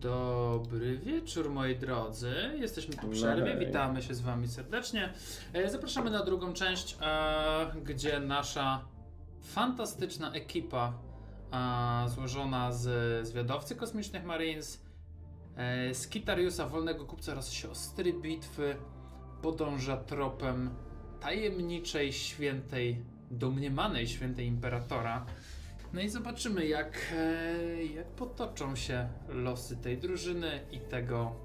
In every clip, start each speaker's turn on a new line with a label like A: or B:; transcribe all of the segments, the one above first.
A: Dobry wieczór, moi drodzy. Jesteśmy po przerwie. Witamy się z Wami serdecznie. E, Zapraszamy na drugą część, e, gdzie nasza fantastyczna ekipa e, złożona z zwiadowcy kosmicznych Marines, e, z Kitariusa, wolnego kupca oraz siostry bitwy podąża tropem tajemniczej, świętej, domniemanej świętej imperatora. No i zobaczymy, jak, e, jak potoczą się losy tej drużyny i tego,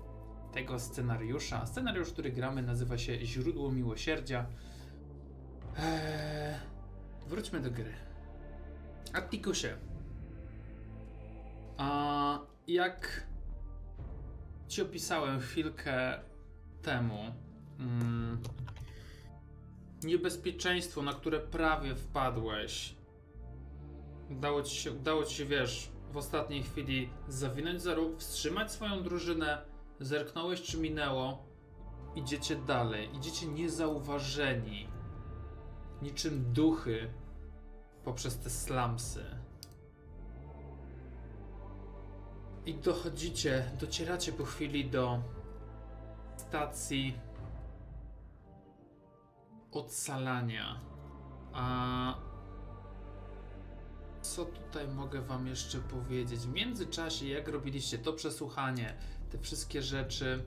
A: tego scenariusza. Scenariusz, który gramy, nazywa się Źródło Miłosierdzia. Eee, wróćmy do gry. Attikusie. A jak ci opisałem chwilkę temu, mm, niebezpieczeństwo, na które prawie wpadłeś, udało ci się, udało ci się, wiesz, w ostatniej chwili zawinąć za róg, wstrzymać swoją drużynę, zerknąłeś czy minęło, idziecie dalej, idziecie niezauważeni, niczym duchy poprzez te slumsy. I dochodzicie, docieracie po chwili do stacji odsalania. A co tutaj mogę wam jeszcze powiedzieć? W międzyczasie, jak robiliście to przesłuchanie, te wszystkie rzeczy.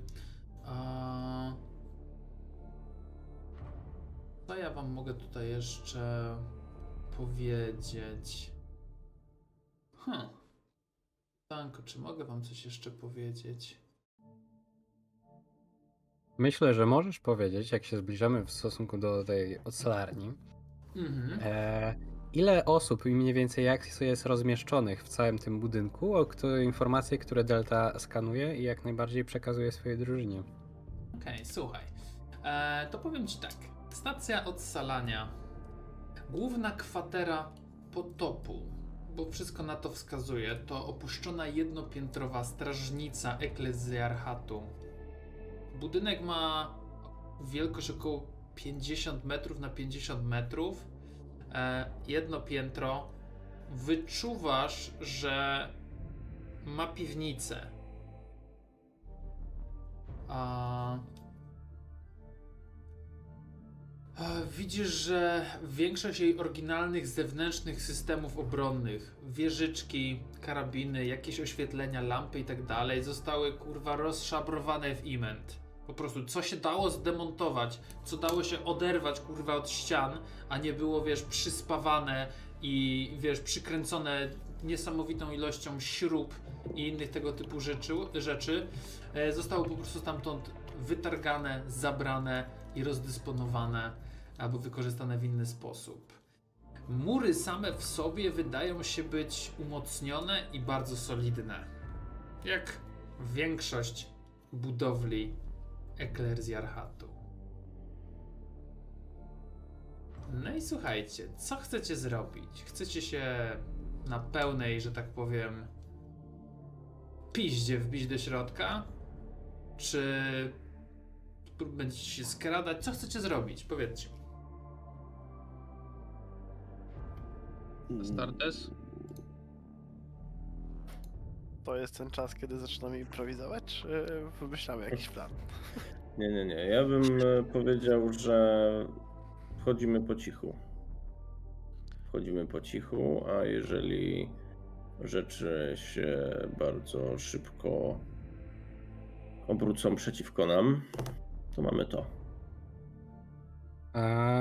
A: Co ja wam mogę tutaj jeszcze powiedzieć? Hm. Tanko, czy mogę wam coś jeszcze powiedzieć?
B: Myślę, że możesz powiedzieć, jak się zbliżamy w stosunku do tej ocelarni,
A: Mhm.
B: e, ile osób i mniej więcej jak jest rozmieszczonych w całym tym budynku, o które informacje, które Delta skanuje i jak najbardziej przekazuje swojej drużynie.
A: Okej, słuchaj. E, to powiem ci tak. Stacja odsalania. Główna kwatera potopu, bo wszystko na to wskazuje, to opuszczona jednopiętrowa strażnica eklezjarchatu. Budynek ma wielkość około 50 metrów na 50 metrów. E, jedno piętro. Wyczuwasz, że ma piwnicę. A... E, Widzisz, że większość jej oryginalnych zewnętrznych systemów obronnych, wieżyczki, karabiny, jakieś oświetlenia, lampy i tak dalej, zostały kurwa rozszabrowane w iment. Po prostu co się dało zdemontować, co dało się oderwać kurwa od ścian, a nie było, wiesz, przyspawane i wiesz, przykręcone niesamowitą ilością śrub i innych tego typu rzeczy, rzeczy, e, zostało po prostu stamtąd wytargane, zabrane i rozdysponowane albo wykorzystane w inny sposób. Mury same w sobie wydają się być umocnione i bardzo solidne. Jak większość budowli eklerzjarchatu. No i słuchajcie, co chcecie zrobić? Chcecie się na pełnej, że tak powiem, piździe wbić do środka? Czy będziecie się skradać? Co chcecie zrobić? Powiedzcie. mi.
C: To jest ten czas, kiedy zaczynamy improwizować, czy wymyślamy jakiś plan?
D: Nie, nie, nie. Ja bym e, powiedział, że wchodzimy po cichu. Wchodzimy po cichu, a jeżeli rzeczy się bardzo szybko obrócą przeciwko nam, to mamy to.
B: A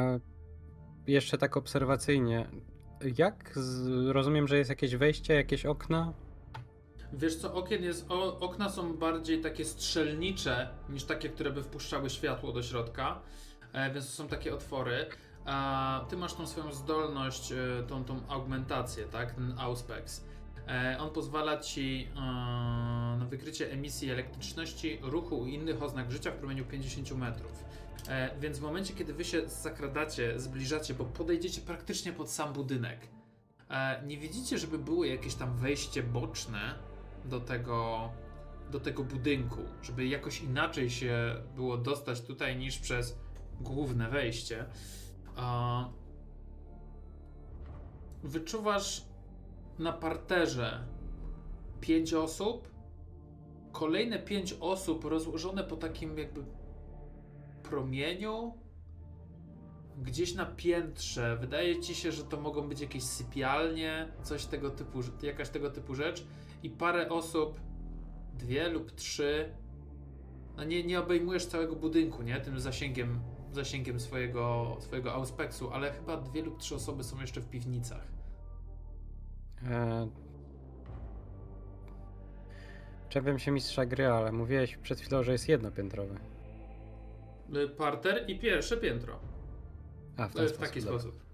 B: jeszcze tak obserwacyjnie, jak z, rozumiem, że jest jakieś wejście, jakieś okna?
A: Wiesz co, okien jest, o, okna są bardziej takie strzelnicze niż takie, które by wpuszczały światło do środka, e, więc to są takie otwory. A ty masz tą swoją zdolność, e, tą, tą augmentację, tak, ten Auspex. E, on pozwala ci e, na wykrycie emisji elektryczności, ruchu i innych oznak życia w promieniu 50 metrów. E, więc w momencie, kiedy wy się zakradacie, zbliżacie, bo podejdziecie praktycznie pod sam budynek, e, nie widzicie, żeby było jakieś tam wejście boczne do tego, do tego budynku, żeby jakoś inaczej się było dostać tutaj niż przez główne wejście. Wyczuwasz na parterze pięć osób kolejne pięć osób rozłożone po takim jakby promieniu gdzieś na piętrze. Wydaje ci się, że to mogą być jakieś sypialnie, coś tego typu, jakaś tego typu rzecz i parę osób, dwie lub trzy. No nie, nie obejmujesz całego budynku, nie? Tym zasięgiem, zasięgiem swojego, swojego auspeksu, ale chyba dwie lub trzy osoby są jeszcze w piwnicach.
B: E... Czepiam się mistrza gry, ale mówiłeś przed chwilą, że jest jednopiętrowy.
A: Y, Parter i pierwsze piętro.
B: A, w,
A: To
B: ten
A: w
B: sposób,
A: taki
B: dobra.
A: sposób.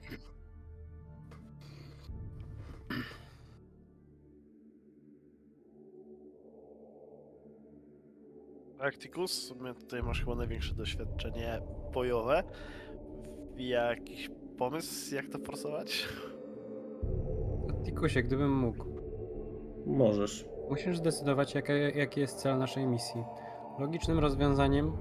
C: Arcticus, w sumie tutaj masz chyba największe doświadczenie bojowe. Jakiś pomysł, jak to forsować?
B: Tikusie, gdybym mógł.
D: Możesz.
B: Musisz zdecydować, jaka, jaki jest cel naszej misji. Logicznym rozwiązaniem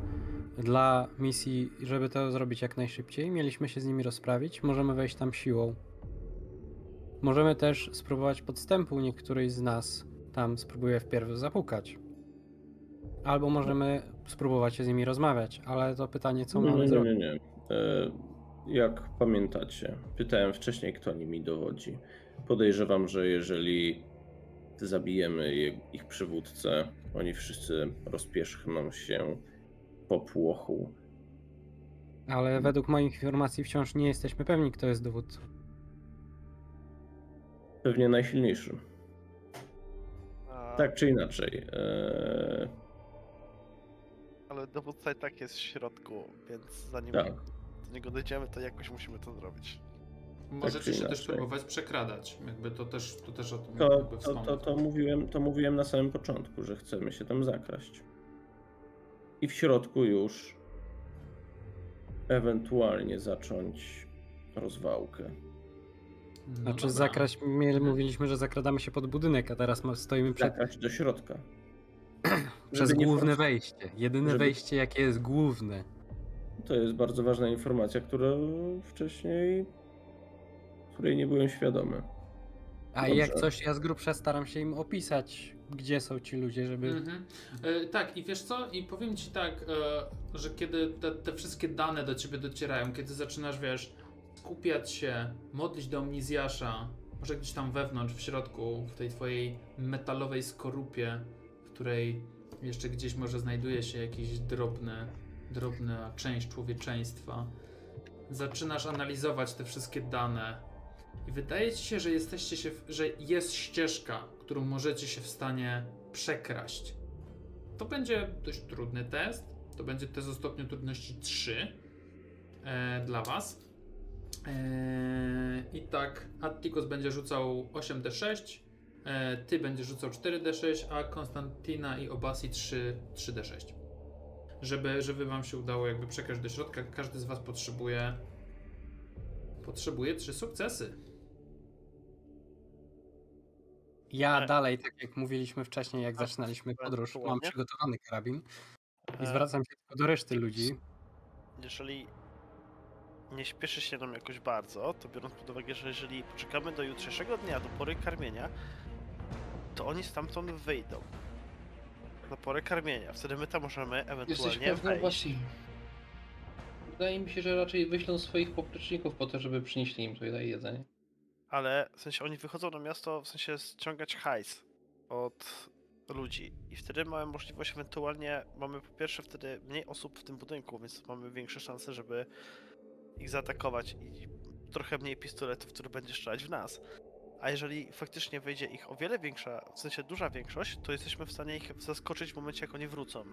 B: dla misji, żeby to zrobić jak najszybciej, mieliśmy się z nimi rozprawić. Możemy wejść tam siłą. Możemy też spróbować podstępu. Niektóryś z nas tam spróbuje wpierw zapukać. Albo możemy spróbować się z nimi rozmawiać, ale to pytanie, co
D: nie,
B: mamy
D: nie,
B: zrobić.
D: nie, nie. E, Jak pamiętacie, pytałem wcześniej, kto nimi dowodzi. Podejrzewam, że jeżeli zabijemy je- ich przywódcę, oni wszyscy rozpierzchną się po płochu.
B: Ale według moich informacji wciąż nie jesteśmy pewni, kto jest dowódcą.
D: Pewnie najsilniejszy. Tak czy inaczej. E,
C: Ale dowódca i tak jest w środku, więc zanim
D: tak.
C: do niego dojdziemy, to jakoś musimy to zrobić.
A: Możecie
D: czy
A: się też próbować przekradać. Jakby to też, to też o tym
D: To,
A: jakby
D: to, to, to, mówiłem, to mówiłem na samym początku, że chcemy się tam zakraść. I w środku już ewentualnie zacząć rozwałkę.
A: No
B: Znaczy
A: dobra.
B: zakraść, my mówiliśmy, że zakradamy się pod budynek, a teraz stoimy przed,
D: Zakraść do środka.
B: przez główne wejście. Jedyne
D: żeby-
B: wejście jakie jest główne.
D: To jest bardzo ważna informacja, która wcześniej, której nie byłem świadomy.
B: A
D: Dobrze.
B: jak coś, ja z grubsza staram się im opisać, gdzie są ci ludzie, żeby...
A: Mhm. E, tak, i wiesz co? I powiem ci tak, e, że kiedy te, te wszystkie dane do ciebie docierają, kiedy zaczynasz, wiesz, skupiać się, modlić do Omnizjasza, może gdzieś tam wewnątrz, w środku, w tej twojej metalowej skorupie, której jeszcze gdzieś może znajduje się jakiś drobny, drobna część człowieczeństwa, zaczynasz analizować te wszystkie dane i wydaje ci się, że jesteście się, w- że jest ścieżka, którą możecie się w stanie przekraść. To będzie dość trudny test. To będzie test o stopniu trudności 3 e, dla was. E, I tak, Atticus będzie rzucał 8d6, e, ty będziesz rzucał 4d6, a Konstantina i Obasi 3, 3d6. Żeby, żeby wam się udało jakby przekraść do środka, każdy z was potrzebuje potrzebuje 3 sukcesy.
B: Ja
C: Ale-
B: dalej, tak jak mówiliśmy wcześniej, jak zaczynaliśmy podróż, mam przygotowany karabin i
C: E,
B: zwracam się tylko do reszty ludzi.
C: Jeżeli nie śpieszy się nam jakoś bardzo, to biorąc pod uwagę, że jeżeli poczekamy do jutrzejszego dnia, do pory karmienia, to oni stamtąd wyjdą. Na porę karmienia. Wtedy my tam możemy
E: Jesteś
C: ewentualnie
E: pewny
C: wejść.
E: Wydaje mi się, że raczej wyślą swoich popleczników po to, żeby przynieśli im tutaj jedzenie.
C: Ale w sensie oni wychodzą na miasto, w sensie ściągać hajs od ludzi. I wtedy mamy możliwość ewentualnie, mamy po pierwsze wtedy mniej osób w tym budynku, więc mamy większe szanse, żeby ich zaatakować i trochę mniej pistoletów, które będzie strzelać w nas. A jeżeli faktycznie wejdzie ich o wiele większa, w sensie duża większość, to jesteśmy w stanie ich zaskoczyć w momencie, jak oni wrócą.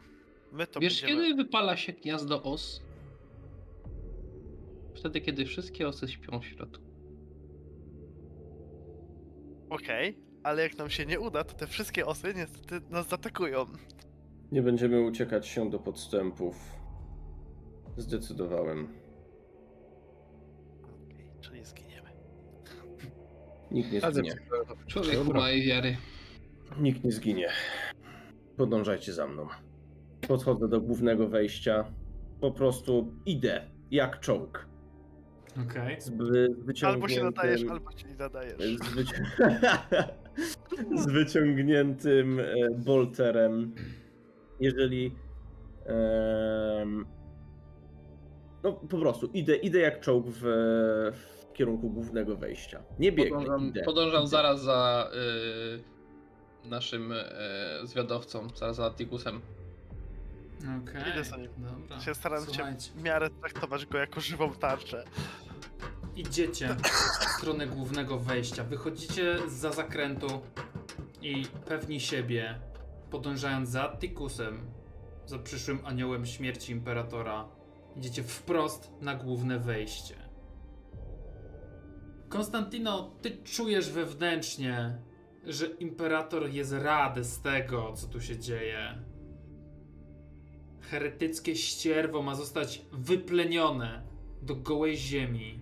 C: My to
E: Wiesz,
C: będziemy...
E: kiedy wypala się gniazdo os? Wtedy, kiedy wszystkie osy śpią w środku.
C: Okej, ale jak nam się nie uda, to te wszystkie osy niestety nas zaatakują.
D: Nie będziemy uciekać się do podstępów. Zdecydowałem.
C: Okej, czyli zginiemy.
D: Nikt nie zginie.
B: Dobra.
E: małej wiary.
D: Nikt nie zginie. Podążajcie za mną. Podchodzę do głównego wejścia. Po prostu idę, jak czołg.
A: Okej.
D: Z
C: Albo się nadajesz, albo się nie nadajesz.
D: Z, wyci- z wyciągniętym e, bolterem. Jeżeli. em, no po prostu idę, idę jak czołg w, w kierunku głównego wejścia. Nie biegnę.
E: Podążam,
D: idę,
E: podążam
D: idę.
E: zaraz za y, naszym y, zwiadowcą, zaraz za Tikusem.
A: Okej,
C: nim.
A: dobra.
C: Się staram cię
A: Słuchajcie,
C: w miarę traktować go jako żywą tarczę.
A: idziecie w stronę głównego wejścia. Wychodzicie za zakrętu i pewni siebie, podążając za Tikusem, za przyszłym aniołem śmierci Imperatora, idziecie wprost na główne wejście. Konstantino, ty czujesz wewnętrznie, że Imperator jest rady z tego, co tu się dzieje. Heretyckie ścierwo ma zostać wyplenione do gołej ziemi.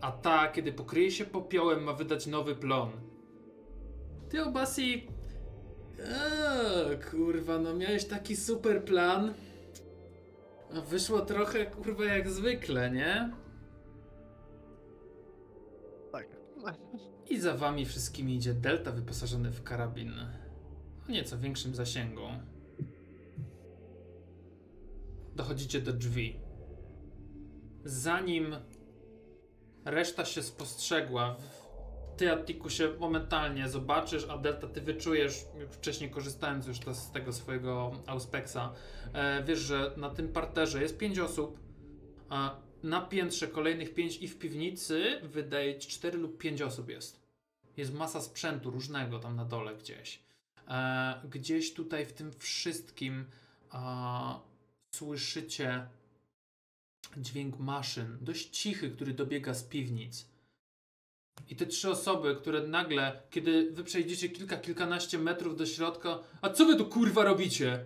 A: A ta, kiedy pokryje się popiołem, ma wydać nowy plon. Ty, Obasi... Eee, kurwa, no miałeś taki super plan. A wyszło trochę, kurwa, jak zwykle, nie? I za wami wszystkimi idzie Delta wyposażony w karabin o nieco większym zasięgu. Dochodzicie do drzwi. Zanim reszta się spostrzegła, ty Atiku się momentalnie zobaczysz, a Delta ty wyczujesz, wcześniej korzystając już z tego swojego Auspexa, e, wiesz, że na tym parterze jest pięć osób, a na piętrze kolejnych pięć i w piwnicy wydaje ci 4 lub 5 osób jest. Jest masa sprzętu różnego tam na dole gdzieś. E, gdzieś tutaj w tym wszystkim e, słyszycie dźwięk maszyn, dość cichy, który dobiega z piwnic. I te trzy osoby, które nagle, kiedy wy przejdziecie kilka, kilkanaście metrów do środka, a co wy tu kurwa robicie?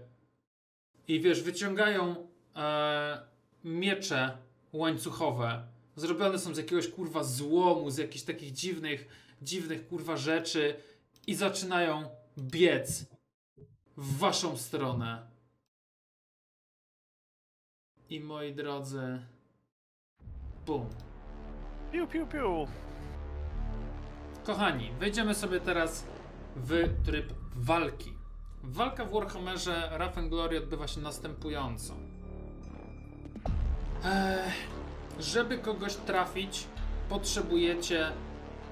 A: I wiesz, wyciągają e, miecze łańcuchowe. Zrobione są z jakiegoś kurwa złomu, z jakichś takich dziwnych, dziwnych kurwa rzeczy i zaczynają biec w waszą stronę. I moi drodzy, bum.
C: Piu, piu, piu.
A: Kochani, wejdziemy sobie teraz w tryb walki. Walka w Warhammerze and Glory odbywa się następująco. Żeby kogoś trafić, potrzebujecie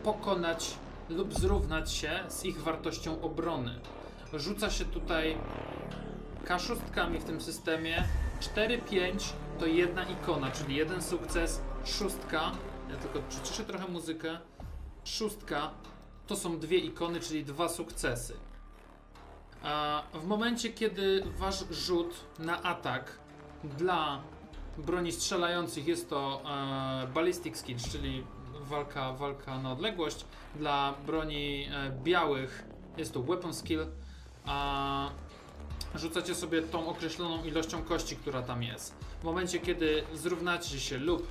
A: pokonać lub zrównać się z ich wartością obrony. Rzuca się tutaj kaszustkami w tym systemie. 4-5 to jedna ikona, czyli jeden sukces, szóstka. Ja tylko przyciszę trochę muzykę. Szóstka to są dwie ikony, czyli dwa sukcesy. A w momencie, kiedy wasz rzut na atak dla broni strzelających jest to e, ballistic skills, czyli walka, walka na odległość. Dla broni e, białych jest to weapon skill. A rzucacie sobie tą określoną ilością kości, która tam jest. W momencie, kiedy zrównacie się lub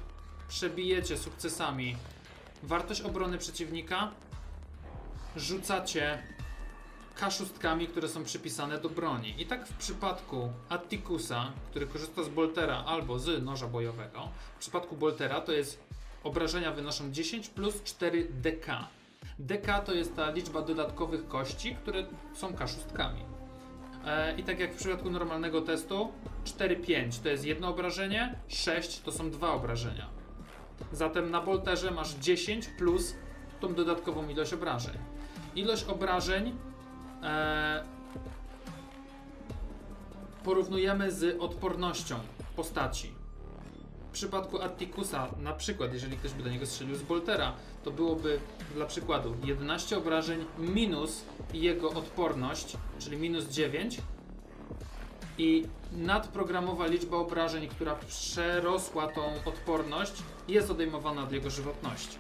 A: przebijecie sukcesami wartość obrony przeciwnika, rzucacie kaszustkami, które są przypisane do broni. I tak w przypadku Attikusa, który korzysta z Boltera albo z noża bojowego, w przypadku Boltera to jest obrażenia wynoszą 10 plus 4 DK. DK to jest ta liczba dodatkowych kości, które są kaszustkami. E, I tak jak w przypadku normalnego testu, 4-5 to jest jedno obrażenie, 6 to są dwa obrażenia. Zatem na bolterze masz 10 plus tą dodatkową ilość obrażeń. Ilość obrażeń e, porównujemy z odpornością postaci. W przypadku Attikusa, na przykład, jeżeli ktoś by do niego strzelił z boltera, to byłoby dla przykładu 11 obrażeń minus jego odporność, czyli minus 9 i nadprogramowa liczba obrażeń, która przerosła tą odporność, jest odejmowana od jego żywotności.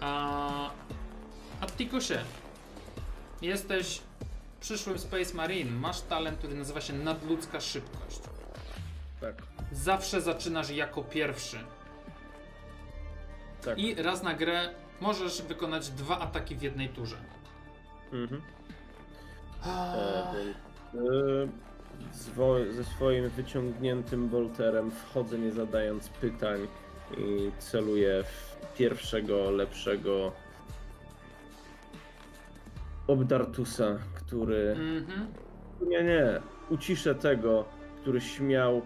A: A Attikusie, jesteś przyszłym Space Marine, masz talent, który nazywa się nadludzka szybkość.
D: Tak,
A: Zawsze zaczynasz jako pierwszy.
D: tak.
A: I raz na grę możesz wykonać dwa ataki w jednej turze.
D: Mhm. E, więc, e, zwo- ze swoim wyciągniętym bolterem wchodzę nie zadając pytań i celuję w pierwszego lepszego Obdartusa, który...
A: Mhm.
D: Nie, nie. Uciszę tego, który śmiał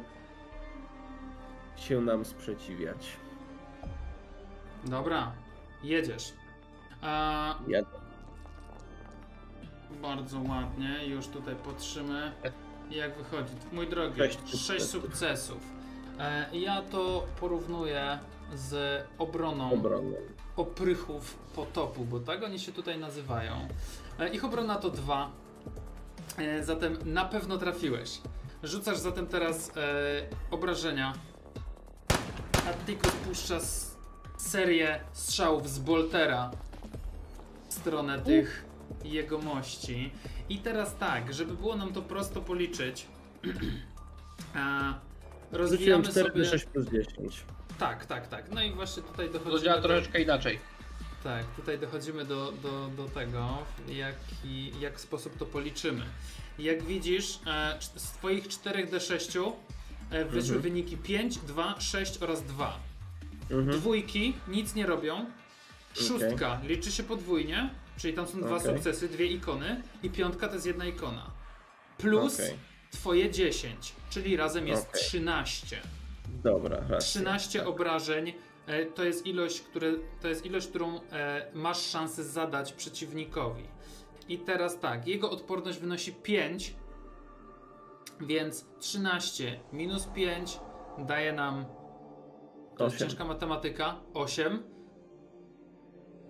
D: się nam sprzeciwiać.
A: Dobra, jedziesz. A,
D: Ja...
A: bardzo ładnie, już tutaj patrzymy jak wychodzi. Mój drogi,
D: Sześć
A: sześć
D: sukcesów.
A: sukcesów. E, ja to porównuję z obroną
D: Obronę.
A: oprychów potopu, bo tak oni się tutaj nazywają. E, ich obrona to dwa. E, zatem na pewno trafiłeś. Rzucasz zatem teraz e, obrażenia. Atticus puszcza serię strzałów z Boltera w stronę tych jegomości. I teraz tak, żeby było nam to prosto policzyć, rozwijamy
D: 4
A: sobie...
D: 6 plus 10.
A: Tak, tak, tak. No i właśnie tutaj
E: To
A: dochodzimy
E: działa
A: do...
E: troszeczkę inaczej.
A: Tak, tutaj dochodzimy do, do, do tego, jaki, jak sposób to policzymy. Jak widzisz, e, z twoich 4D6 e, wyszły
D: Mhm.
A: wyniki 5, 2, 6 oraz 2.
D: Mhm.
A: Dwójki nic nie robią. Szóstka liczy się podwójnie, czyli tam są dwa
D: Okej.
A: sukcesy, dwie ikony i piątka to jest jedna ikona. Plus
D: Okej.
A: twoje 10, czyli razem jest
D: Okej.
A: 13.
D: Dobra, racja.
A: 13 obrażeń to jest ilość, które, to jest ilość, którą e, masz szansę zadać przeciwnikowi. I teraz tak, jego odporność wynosi 5, więc 13 minus 5 daje nam. To jest ciężka matematyka. 8.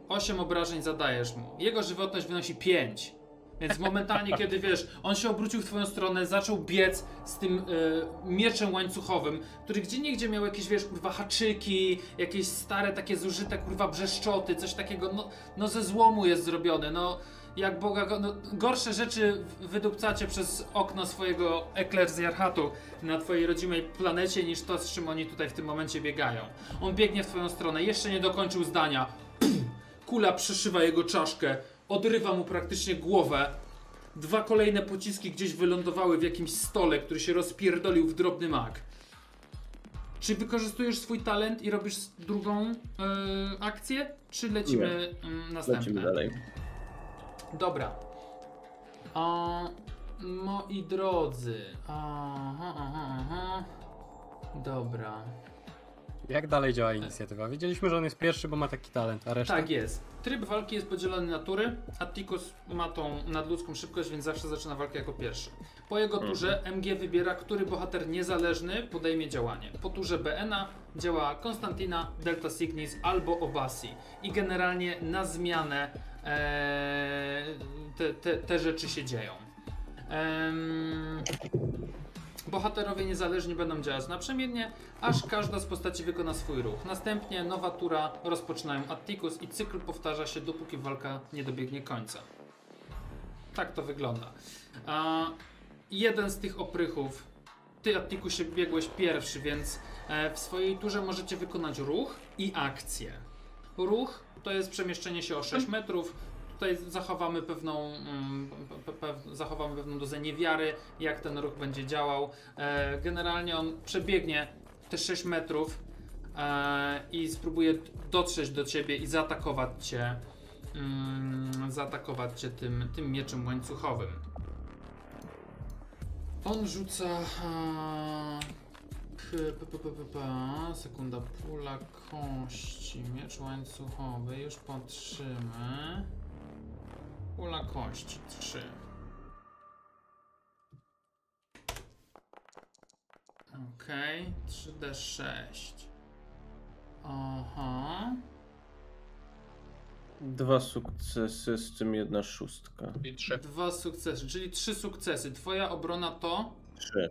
A: 8 obrażeń zadajesz mu. Jego żywotność wynosi 5. Więc momentalnie, kiedy wiesz, on się obrócił w twoją stronę, zaczął biec z tym e, mieczem łańcuchowym, który gdzie niegdzie miał jakieś, wiesz, kurwa, haczyki, jakieś stare takie zużyte, kurwa, brzeszczoty, coś takiego, no, no ze złomu jest zrobione, no. Jak Boga, no, gorsze rzeczy wydupcacie przez okno swojego eklerzjarchatu na twojej rodzimej planecie niż to, z czym oni tutaj w tym momencie biegają. On biegnie w twoją stronę, jeszcze nie dokończył zdania, Kula przeszywa jego czaszkę, odrywa mu praktycznie głowę. Dwa kolejne pociski gdzieś wylądowały w jakimś stole, który się rozpierdolił w drobny mak. Czy wykorzystujesz swój talent i robisz drugą e, akcję? Czy lecimy mm, następne?
D: Lecimy dalej.
A: Dobra. A, moi drodzy. Aha, aha, aha. Dobra.
B: Jak dalej działa inicjatywa? Wiedzieliśmy, że on jest pierwszy, bo ma taki talent, a reszta?
A: Tak jest. Tryb walki jest podzielony na tury. Atticus ma tą nadludzką szybkość, więc zawsze zaczyna walkę jako pierwszy. Po jego turze MG wybiera, który bohater niezależny podejmie działanie. Po turze BN-a działa Konstantina, Delta Signis albo Obasi. I generalnie na zmianę e, te, te, te rzeczy się dzieją. Em, Bohaterowie niezależnie będą działać naprzemiennie, aż każda z postaci wykona swój ruch. Następnie nowa tura rozpoczynają Atticus i cykl powtarza się dopóki walka nie dobiegnie końca. Tak to wygląda. A jeden z tych oprychów, ty Atticusie biegłeś pierwszy, więc e, w swojej turze możecie wykonać ruch i akcję. Ruch to jest przemieszczenie się o 6 metrów. Tutaj zachowamy pewną, mm, zachowamy pewną dozę niewiary, jak ten ruch będzie działał. E, generalnie on przebiegnie te 6 metrów e, i spróbuje dotrzeć do ciebie i zaatakować cię, mm, zaatakować cię tym, tym mieczem łańcuchowym. On rzuca. e, p- p- p- Sekunda, pula kości, miecz łańcuchowy, już patrzymy. Pula kości, 3. Okej, 3D6. Aha.
D: Dwa sukcesy, z tym jedna szóstka.
E: I trzy.
A: Dwa sukcesy, czyli trzy sukcesy. Twoja obrona to
D: Trzy.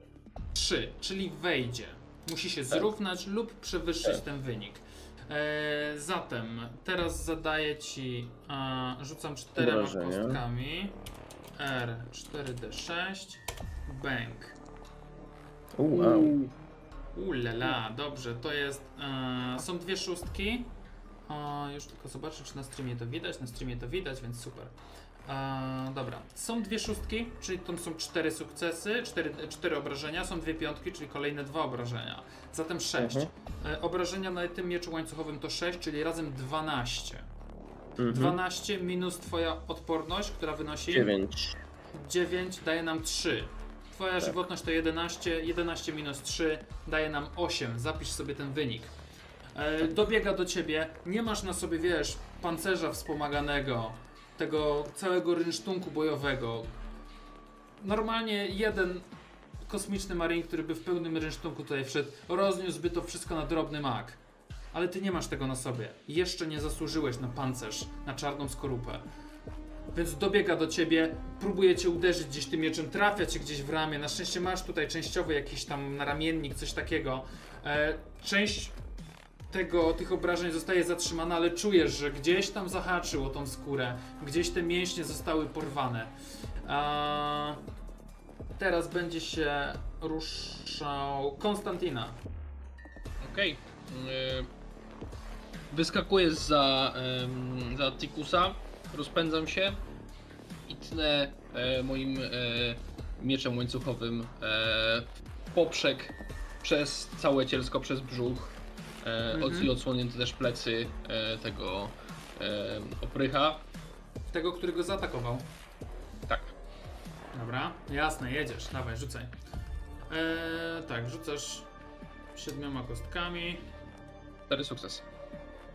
A: 3, czyli wejdzie. Musi się
D: Tak.
A: zrównać lub przewyższyć
D: Tak.
A: ten wynik. E, zatem teraz zadaję ci. Rzucam czterema
D: Obrażenia.
A: kostkami. R 4D6. Bank.
D: Wow.
A: Ulala, dobrze, to jest. E, są dwie szóstki. Już tylko zobaczę, czy na streamie to widać. Na streamie to widać, więc super. E, dobra, są dwie szóstki, czyli to są cztery sukcesy, cztery, cztery obrażenia, są dwie piątki, czyli kolejne dwa obrażenia. Zatem sześć.
D: Mhm.
A: E, obrażenia na tym mieczu łańcuchowym to 6, czyli razem 12.
D: Mhm.
A: 12 minus twoja odporność, która wynosi
D: 9.
A: 9 daje nam 3. Twoja
D: Tak.
A: żywotność to 11, 11 minus 3 daje nam 8. Zapisz sobie ten wynik. E, dobiega do ciebie, nie masz na sobie, wiesz, pancerza wspomaganego, tego całego rynsztunku bojowego. Normalnie jeden kosmiczny marin, który by w pełnym rynsztunku tutaj wszedł, rozniósłby to wszystko na drobny mak. Ale ty nie masz tego na sobie. Jeszcze nie zasłużyłeś na pancerz, na czarną skorupę. Więc dobiega do ciebie, próbuje cię uderzyć gdzieś tym mieczem, trafia cię gdzieś w ramię. Na szczęście masz tutaj częściowy jakiś tam naramiennik, coś takiego. E, część tego, tych obrażeń zostaje zatrzymana, ale czujesz, że gdzieś tam zahaczyło tą skórę, gdzieś te mięśnie zostały porwane. A, teraz będzie się ruszał Konstantina.
E: Okej. Y, Wyskakuję za, em, za Tikusa, rozpędzam się i tnę e, moim e, mieczem łańcuchowym e, poprzek przez całe cielsko, przez brzuch e,
A: Mhm.
E: odsłonięte też plecy e, tego e, oprycha.
A: Tego, który go zaatakował.
E: Tak.
A: Dobra, jasne, jedziesz, dawaj, rzucaj. Eee, tak, rzucasz siedmioma kostkami,
E: Cztery sukcesy.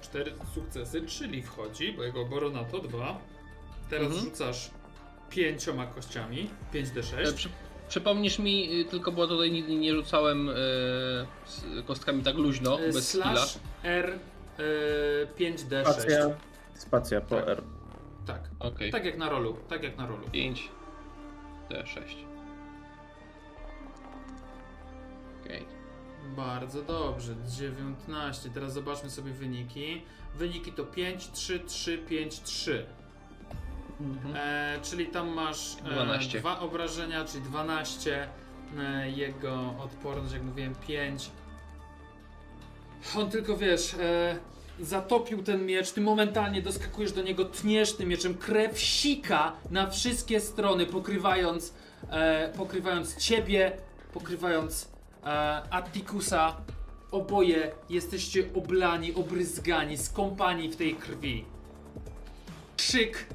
A: cztery sukcesy, czyli wchodzi, bo jego obrona to dwa. Teraz
E: Mhm.
A: rzucasz pięcioma kościami, 5d6.
E: E, przy, przypomnisz mi, y, tylko bo tutaj nigdy nie rzucałem e, z kostkami tak luźno,
A: Eee,
E: bez skilla.
A: slash R e, 5d6.
D: Spacja, spacja po
A: Tak.
D: R.
A: Tak,
E: Okej.
A: tak jak na rolu, tak jak na rolu.
E: 5 D6. Okej.
A: Bardzo dobrze, 19. Teraz zobaczmy sobie wyniki. Wyniki to 5, 3, 3, 5, 3. E, czyli tam masz e,
E: 12.
A: dwa obrażenia, czyli 12. E, jego odporność, jak mówiłem, 5. On tylko wiesz, e, zatopił ten miecz, ty momentalnie doskakujesz do niego, tniesz tym mieczem, krew sika na wszystkie strony, pokrywając, e, pokrywając ciebie, pokrywając e, Attikusa. Oboje jesteście oblani, obryzgani, skąpani w tej krwi. Krzyk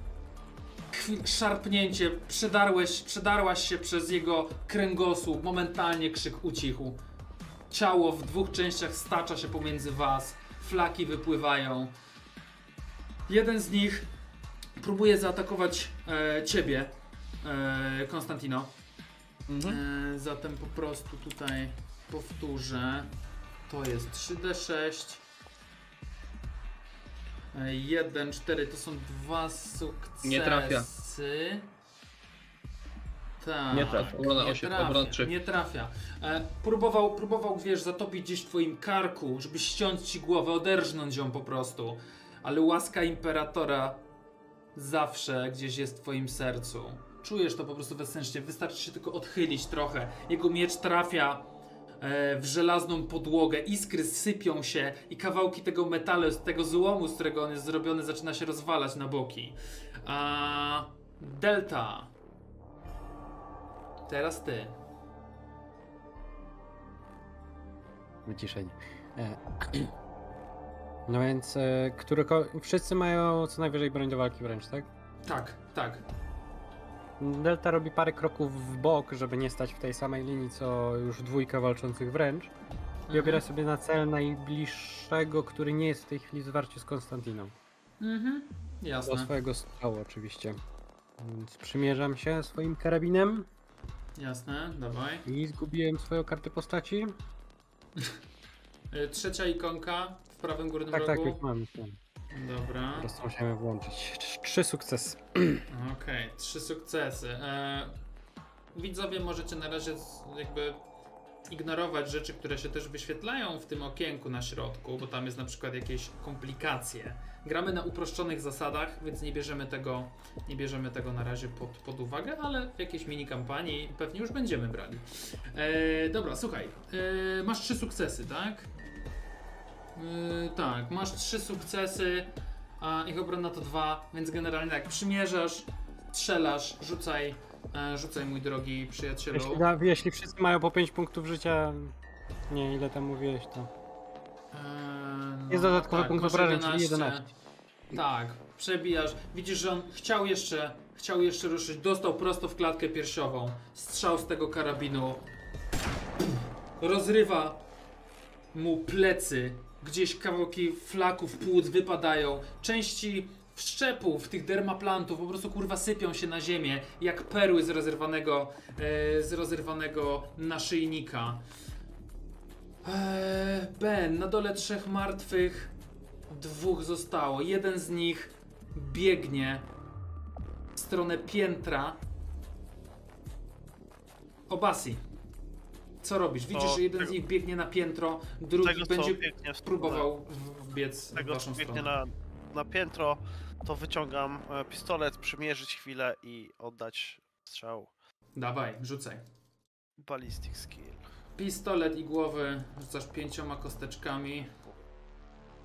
A: chwi- szarpnięcie, przedarłeś, przedarłaś się przez jego kręgosłup, momentalnie krzyk ucichł. Ciało w dwóch częściach stacza się pomiędzy was, flaki wypływają. Jeden z nich próbuje zaatakować e, ciebie, e, Konstantino.
E: Mhm.
A: E, zatem po prostu tutaj powtórzę. To jest 3D6. 1, 4 to są dwa sukcesy.
E: Nie trafia.
A: Tak.
D: Nie trafia.
E: Obrona
A: nie
E: osiem,
A: trafia,
E: obrona trzy.
A: Nie trafia. E, próbował, próbował, wiesz, zatopić gdzieś w twoim karku, żeby ściąć ci głowę, oderżnąć ją po prostu. Ale łaska Imperatora zawsze gdzieś jest w twoim sercu. Czujesz to po prostu wewnętrznie, wystarczy się tylko odchylić trochę. Jego miecz trafia w żelazną podłogę, iskry sypią się i kawałki tego metalu, tego złomu, z którego on jest zrobiony, zaczyna się rozwalać na boki. A Delta. Teraz ty.
B: Wyciszenie. E, No więc, e, któryko... wszyscy mają co najwyżej broń do walki wręcz, tak?
A: Tak, tak.
B: Delta robi parę kroków w bok, żeby nie stać w tej samej linii, co już dwójka walczących wręcz. I obiera sobie na cel najbliższego, który nie jest w tej chwili w zwarciu z Konstantiną.
A: Mhm.
B: Do
A: Jasne.
B: swojego strzału oczywiście. Więc przymierzam się swoim karabinem
A: Jasne, dawaj.
B: i zgubiłem swoją kartę postaci.
A: Y, Trzecia ikonka w prawym górnym
B: Tak, tak,
A: rogu.
B: już mam. już mam.
A: Dobra.
B: Po prostu musiałem włączyć. Trz- Trzy sukcesy.
A: Okej, trzy sukcesy. E, widzowie możecie na razie jakby ignorować rzeczy, które się też wyświetlają w tym okienku na środku, bo tam jest na przykład jakieś komplikacje. Gramy na uproszczonych zasadach, więc nie bierzemy tego, nie bierzemy tego na razie pod, pod uwagę, ale w jakiejś mini kampanii pewnie już będziemy brali. E, dobra, słuchaj, e, masz trzy sukcesy, tak? E, tak, masz trzy sukcesy, a ich obrona to dwa, więc generalnie tak, przymierzasz, strzelasz, rzucaj, e, rzucaj mój drogi przyjacielu.
B: Jeśli, da, jeśli wszyscy mają po 5 punktów życia, nie ile tam mówiłeś, to
A: Eee,
B: Jest dodatkowy punkt
A: masz
B: obrażeń, czyli 11.
A: Tak, przebijasz. Widzisz, że on chciał jeszcze, chciał jeszcze ruszyć. Dostał prosto w klatkę piersiową. Strzał z tego karabinu. Rozrywa mu plecy. Gdzieś kawałki flaków płuc wypadają. Części wszczepów, tych dermaplantów po prostu kurwa sypią się na ziemię jak perły z rozerwanego, e, z rozerwanego naszyjnika. Eee, ben, na dole trzech martwych, dwóch zostało. Jeden z nich biegnie w stronę piętra. Obasi, co robisz? Widzisz, że jeden z
C: tego-
A: nich biegnie na piętro, drugi
C: Tego,
A: będzie
C: w
A: próbował w- wbiec w
C: Tego, co
A: waszą
C: biegnie
A: stronę.
C: na, na piętro, to wyciągam e, pistolet, przymierzyć chwilę i oddać strzał.
A: Dawaj, rzucaj.
C: Ballistic skill.
A: Pistolet i głowy rzucasz pięcioma kosteczkami.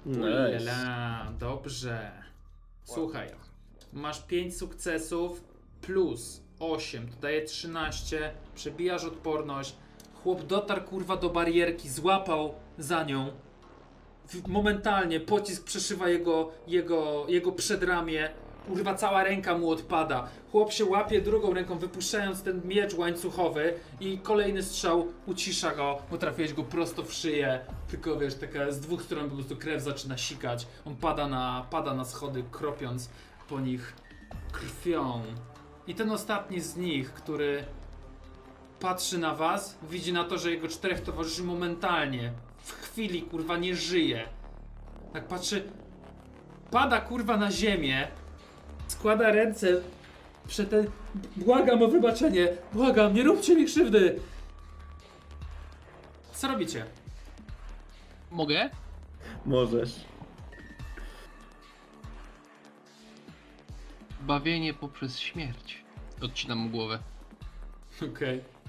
D: Nice.
A: Ulala, dobrze. Słuchaj, masz 5 sukcesów plus 8, to daje 13, przebijasz odporność. Chłop dotarł kurwa do barierki, złapał za nią. Momentalnie pocisk przeszywa jego, jego, jego przedramię. Kurwa, cała ręka mu odpada. Chłop się łapie drugą ręką, wypuszczając ten miecz łańcuchowy i kolejny strzał ucisza go, bo trafiłeś go prosto w szyję. Tylko wiesz, taka z dwóch stron po prostu krew zaczyna sikać. On pada na, pada na schody, kropiąc po nich krwią. I ten ostatni z nich, który patrzy na was, widzi na to, że jego czterech towarzyszy momentalnie, w chwili, kurwa, nie żyje. Tak patrzy, pada kurwa na ziemię, składa ręce przed ten... Błagam o wybaczenie, błagam, nie róbcie mi krzywdy. Co robicie?
E: Mogę?
D: Możesz.
E: Bawienie poprzez śmierć. Odcinam mu głowę.
A: Okej. Ale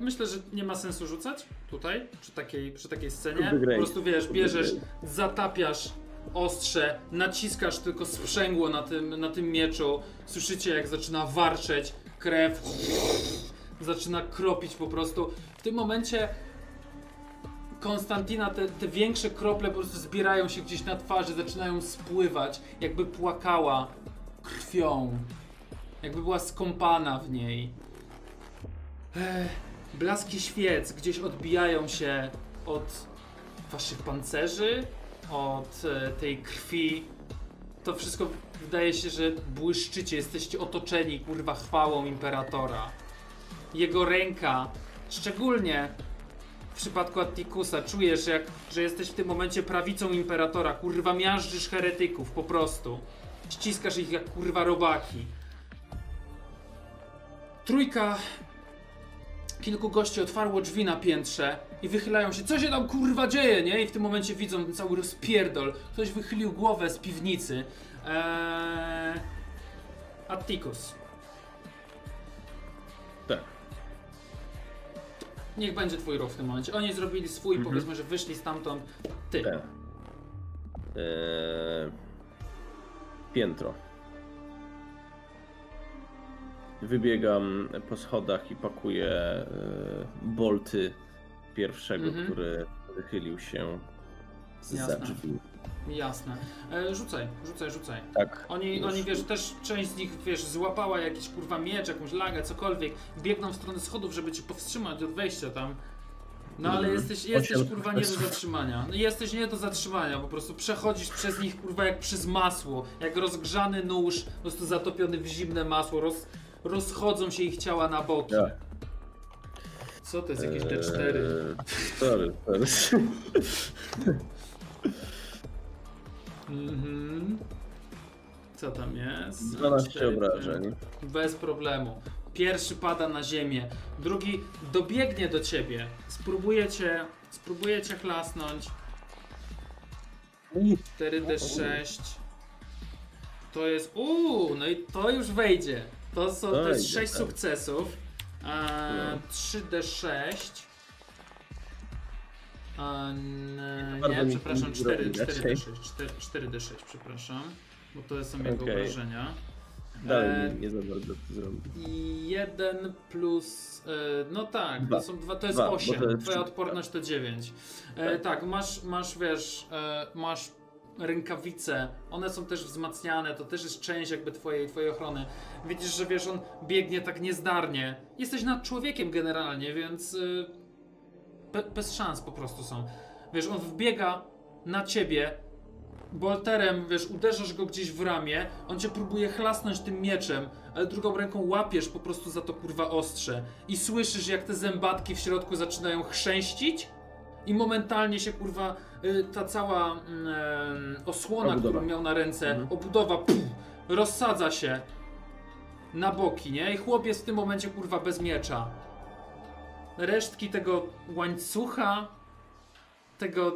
A: Myślę, że nie ma sensu rzucać tutaj, przy takiej, przy takiej scenie. Po prostu wiesz, bierzesz, zatapiasz ostrze, naciskasz tylko sprzęgło na tym, na tym mieczu. Słyszycie, jak zaczyna warczeć, krew zaczyna kropić po prostu. W tym momencie Konstantina, te, te większe krople po prostu zbierają się gdzieś na twarzy, zaczynają spływać, jakby płakała krwią. Jakby była skąpana w niej. Blaski świec gdzieś odbijają się od waszych pancerzy, od e, tej krwi. To wszystko wydaje się, że błyszczycie, jesteście otoczeni kurwa chwałą imperatora. Jego ręka, szczególnie w przypadku Attikusa, czujesz, jak, że jesteś w tym momencie prawicą imperatora. Kurwa, miażdżysz heretyków, po prostu. Ściskasz ich jak kurwa robaki. Trójka. Kilku gości otwarło drzwi na piętrze i wychylają się. Co się tam kurwa dzieje, nie? I w tym momencie widzą ten cały rozpierdol. Ktoś wychylił głowę z piwnicy. Eee... Atticus.
D: Tak.
A: Niech będzie twój ruch w tym momencie. Oni zrobili swój,
D: Mhm.
A: powiedzmy, że wyszli stamtąd. Ty.
D: Tak. Eee, piętro. Wybiegam po schodach i pakuję e, bolty pierwszego,
A: Mhm.
D: który wychylił się za
A: Jasne.
D: drzwi.
A: Jasne. E, rzucaj, rzucaj, rzucaj.
D: Tak.
A: Oni,
D: Już.
A: oni, wiesz, też część z nich, wiesz, złapała jakiś kurwa miecz, jakąś lagę, cokolwiek. Biegną w stronę schodów, żeby cię powstrzymać od wejścia tam. No ale
D: Mhm.
A: jesteś, jesteś
D: Osiem
A: kurwa nie do zatrzymania. No jesteś nie do zatrzymania, po prostu przechodzisz przez nich kurwa jak przez masło. Jak rozgrzany nóż, po prostu zatopiony w zimne masło. Roz, rozchodzą się ich ciała na boki.
D: Tak.
A: Co to jest jakieś D4?
D: Eee, sorry, sorry.
A: Mhm. Co tam jest?
D: 12
A: Cztery,
D: obrażeń.
A: Bez problemu. Pierwszy pada na ziemię, drugi dobiegnie do ciebie. Spróbuje cię, spróbuje cię chlasnąć. 4D6. To jest. Uuu, no i to już wejdzie. To, są, to jest
D: Wejdzie,
A: 6
D: tak.
A: sukcesów.
D: No.
A: 3D6. A, n-
D: Bardzo
A: nie, przepraszam,
D: nic
A: 4,
D: zrobi raczej.
A: 4D6, 4, 4D6, przepraszam, bo to są jego
D: Okej.
A: obrażenia.
D: Dalej
A: E,
D: nie, za bardzo to zrobi.
A: I 1 plus. E, no tak,
D: Dwa.
A: to są dwa, to jest
D: Dwa, bo
A: 8.
D: to jest
A: Twoja odporność to 9. E,
D: Tak.
A: tak, masz, masz wiesz, e, masz rękawice, one są też wzmacniane, to też jest część jakby twojej, twojej ochrony. Widzisz, że wiesz, on biegnie tak niezdarnie. Jesteś nad człowiekiem generalnie, więc y, be, bez szans po prostu są. Wiesz, on wbiega na ciebie, bolterem, wiesz, uderzasz go gdzieś w ramię, on cię próbuje chlasnąć tym mieczem, ale drugą ręką łapiesz po prostu za to kurwa ostrze i słyszysz, jak te zębatki w środku zaczynają chrzęścić i momentalnie się kurwa y, ta cała mm, em, osłona,
D: Obudowa.
A: którą miał na ręce,
D: Mhm.
A: obudowa, puf, rozsadza się na boki, nie? I chłop jest w tym momencie kurwa bez miecza. Resztki tego łańcucha, tego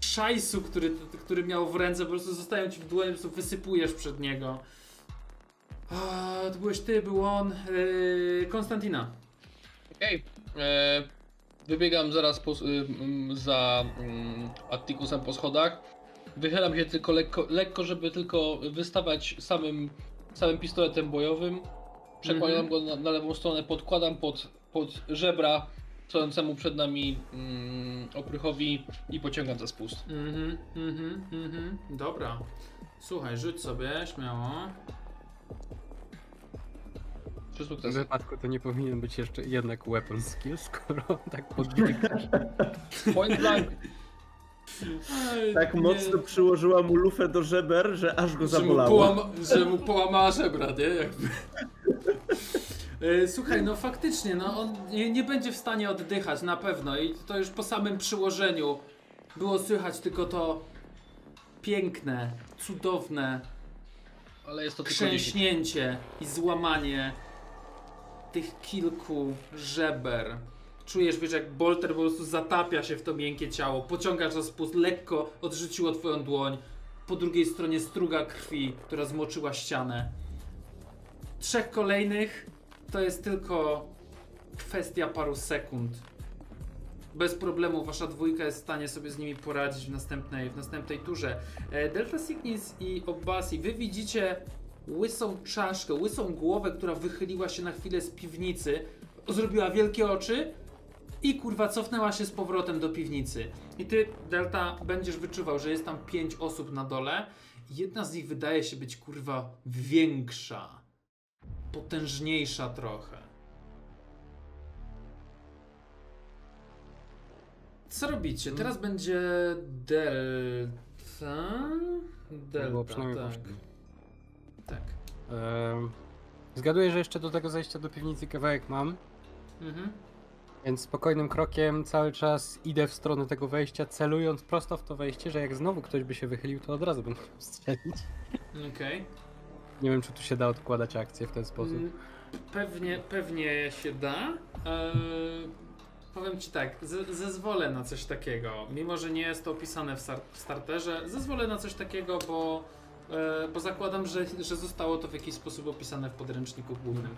A: szajsu, który, który miał w ręce, po prostu zostają ci w dłoni, po prostu wysypujesz przed niego. A, to byłeś ty, był on. Yy, Konstantina.
E: Okej. E, Wybiegam zaraz po, y, mm, za mm, Atticusem po schodach. Wychylam się tylko lekko, lekko żeby tylko wystawać samym, samym pistoletem bojowym. Przekładam
A: Mhm.
E: go na, na lewą stronę, podkładam pod, pod żebra stojącemu przed nami mm, oprychowi i pociągam za spust.
A: Mhm, mhm, mhm. Dobra. Słuchaj, rzuć sobie, śmiało.
E: Trzy
B: W
E: sukcesy.
B: wypadku to nie powinien być jeszcze jednak weapon skill, skoro tak podbiega.
E: Point blank.
A: Ej,
D: Tak
A: nie-
D: mocno przyłożyła mu lufę do żeber, że aż go
A: że mu,
D: zabolało.
A: połama, że mu połamała żebra, nie? Jakby. E, Słuchaj, no faktycznie, no on nie, nie będzie w stanie oddychać na pewno i to już po samym przyłożeniu było słychać tylko to piękne, cudowne
E: Ale jest to tylko 10.
A: krzęśnięcie i złamanie tych kilku żeber. Czujesz, wiesz, jak Bolter po prostu zatapia się w to miękkie ciało, pociągasz za spust, lekko odrzuciło twoją dłoń. Po drugiej stronie struga krwi, która zmoczyła ścianę. Trzech kolejnych to jest tylko kwestia paru sekund. Bez problemu wasza dwójka jest w stanie sobie z nimi poradzić w następnej, w następnej turze. E, Delta Signis i Obasi, wy widzicie łysą czaszkę, łysą głowę, która wychyliła się na chwilę z piwnicy, zrobiła wielkie oczy i kurwa cofnęła się z powrotem do piwnicy. I ty, Delta, będziesz wyczuwał, że jest tam pięć osób na dole. Jedna z nich wydaje się być kurwa większa, potężniejsza trochę. Co robicie? Teraz będzie Delta. Delta,
B: było przynajmniej
A: tak. Tak.
B: Ehm, Zgaduję, że jeszcze do tego zejścia do piwnicy kawałek mam,
A: Mhm.
B: więc spokojnym krokiem cały czas idę w stronę tego wejścia, celując prosto w to wejście, że jak znowu ktoś by się wychylił, to od razu bym chciał strzelić.
A: Okej.
B: Nie wiem, czy tu się da odkładać akcję w ten sposób.
A: Mm, Pewnie, pewnie się da. Eee, powiem ci tak, ze, zezwolę na coś takiego. Mimo, że nie jest to opisane w, w starterze, zezwolę na coś takiego, bo, bo zakładam, że, że zostało to w jakiś sposób opisane w podręczniku głównym.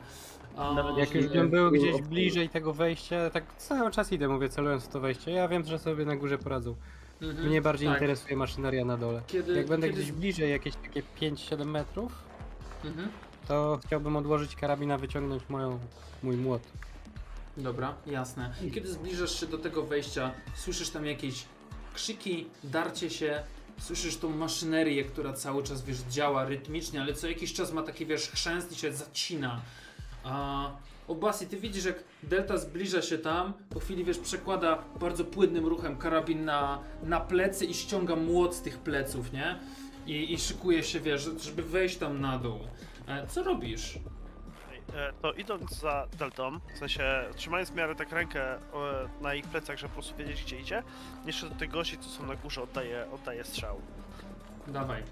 A: A,
D: Nawet
B: Jak już bym był gdzieś bliżej tego wejścia, tak cały czas idę, mówię, celując w to wejście. Ja wiem, że sobie na górze poradzą.
A: mhm,
B: Mnie bardziej
A: tak.
B: interesuje maszyneria na dole.
A: Kiedy,
B: Jak będę
A: kiedy...
B: gdzieś bliżej, jakieś takie 5-7 metrów,
A: Mhm.
B: to chciałbym odłożyć karabin, a wyciągnąć moją, mój młot.
A: Dobra, jasne. Kiedy zbliżasz się do tego wejścia, słyszysz tam jakieś krzyki, darcie się, słyszysz tą maszynerię, która cały czas, wiesz, działa rytmicznie, ale co jakiś czas ma taki, wiesz, chrzęst i się zacina. A Obasi, ty widzisz, jak Delta zbliża się tam, po chwili, wiesz, przekłada bardzo płynnym ruchem karabin na, na plecy i ściąga młot z tych pleców, nie? I, I szykuje się, wiesz, żeby wejść tam na dół. E, co robisz?
C: E, To idąc za Deltą, w sensie trzymając w miarę tak rękę na ich plecach, żeby po prostu wiedzieć gdzie idzie, jeszcze do tych gości, co są na górze, oddaję, oddaję strzał.
A: Dawaj.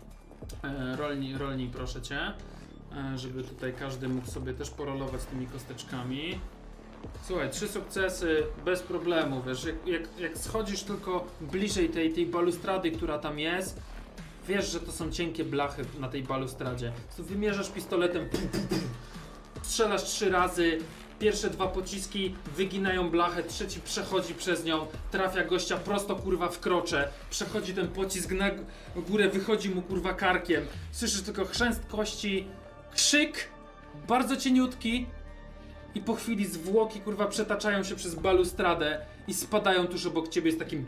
A: E, rolnij, rolnij proszę cię. E, żeby tutaj każdy mógł sobie też porolować tymi kosteczkami. Słuchaj, trzy sukcesy bez problemu, wiesz, jak, jak, jak schodzisz tylko bliżej tej, tej balustrady, która tam jest, wiesz, że to są cienkie blachy na tej balustradzie. Tu wymierzasz pistoletem. Strzelasz trzy razy, pierwsze dwa pociski wyginają blachę, trzeci przechodzi przez nią, trafia gościa prosto kurwa w krocze, przechodzi ten pocisk na górę, wychodzi mu kurwa karkiem, słyszysz tylko chrzęst kości, krzyk, bardzo cieniutki i po chwili zwłoki kurwa przetaczają się przez balustradę i spadają tuż obok ciebie z takim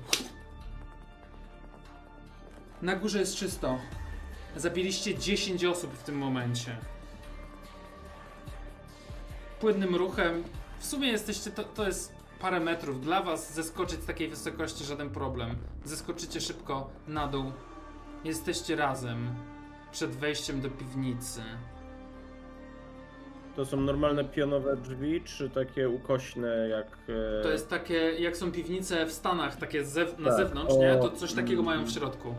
A: Na górze jest czysto. Zabiliście 10 osób w tym momencie. Płynnym ruchem. W sumie jesteście, to, to jest parę metrów. Dla was zeskoczyć z takiej wysokości żaden problem. Zeskoczycie szybko na dół. Jesteście razem. Przed wejściem do piwnicy.
D: To są normalne pionowe drzwi, czy takie ukośne jak... e,
A: To jest takie, jak są piwnice w Stanach, takie zew- na
D: Tak.
A: zewnątrz,
D: O,
A: nie? To coś takiego mają w
D: mm.
A: środku.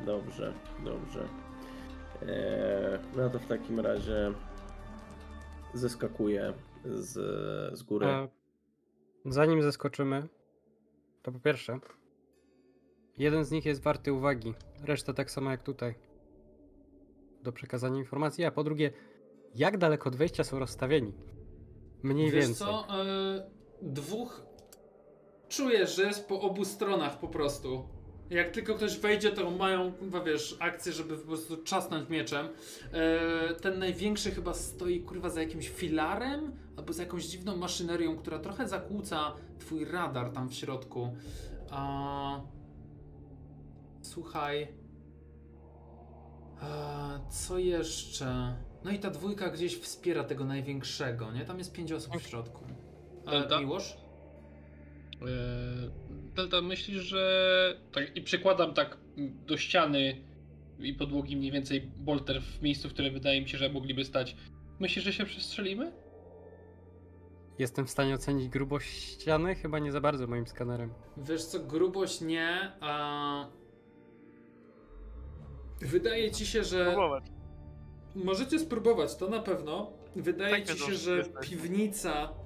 D: Dobrze, dobrze. Eee, no to w takim razie zeskakuję z, z góry.
B: A zanim zeskoczymy, to po pierwsze, jeden z nich jest warty uwagi, reszta tak samo jak tutaj. Do przekazania informacji, a po drugie, jak daleko od wejścia są rozstawieni? Mniej
A: Wiesz
B: więcej.
A: co? E, dwóch. Czujesz, że jest po obu stronach po prostu. Jak tylko ktoś wejdzie, to mają, kurwa, wiesz, akcję, żeby po prostu czasnąć mieczem. E, ten największy chyba stoi, kurwa, za jakimś filarem albo za jakąś dziwną maszynerią, która trochę zakłóca twój radar tam w środku. A... Słuchaj. A, co jeszcze? No i ta dwójka gdzieś wspiera tego największego, nie? Tam jest pięć osób w środku.
E: Delta?
A: A, Miłosz?
E: Delta, myślisz, że. Tak, I przykładam tak do ściany i podłogi mniej więcej bolter w miejscu, w którym wydaje mi się, że mogliby stać. Myślisz, że się przestrzelimy?
B: Jestem w stanie ocenić grubość ściany? Chyba nie za bardzo moim skanerem.
A: Wiesz co, grubość nie, a... Wydaje ci się, że...
C: Próbować.
A: Możecie spróbować, to na pewno. Wydaje
C: Tak
A: ci się,
C: że
A: piwnica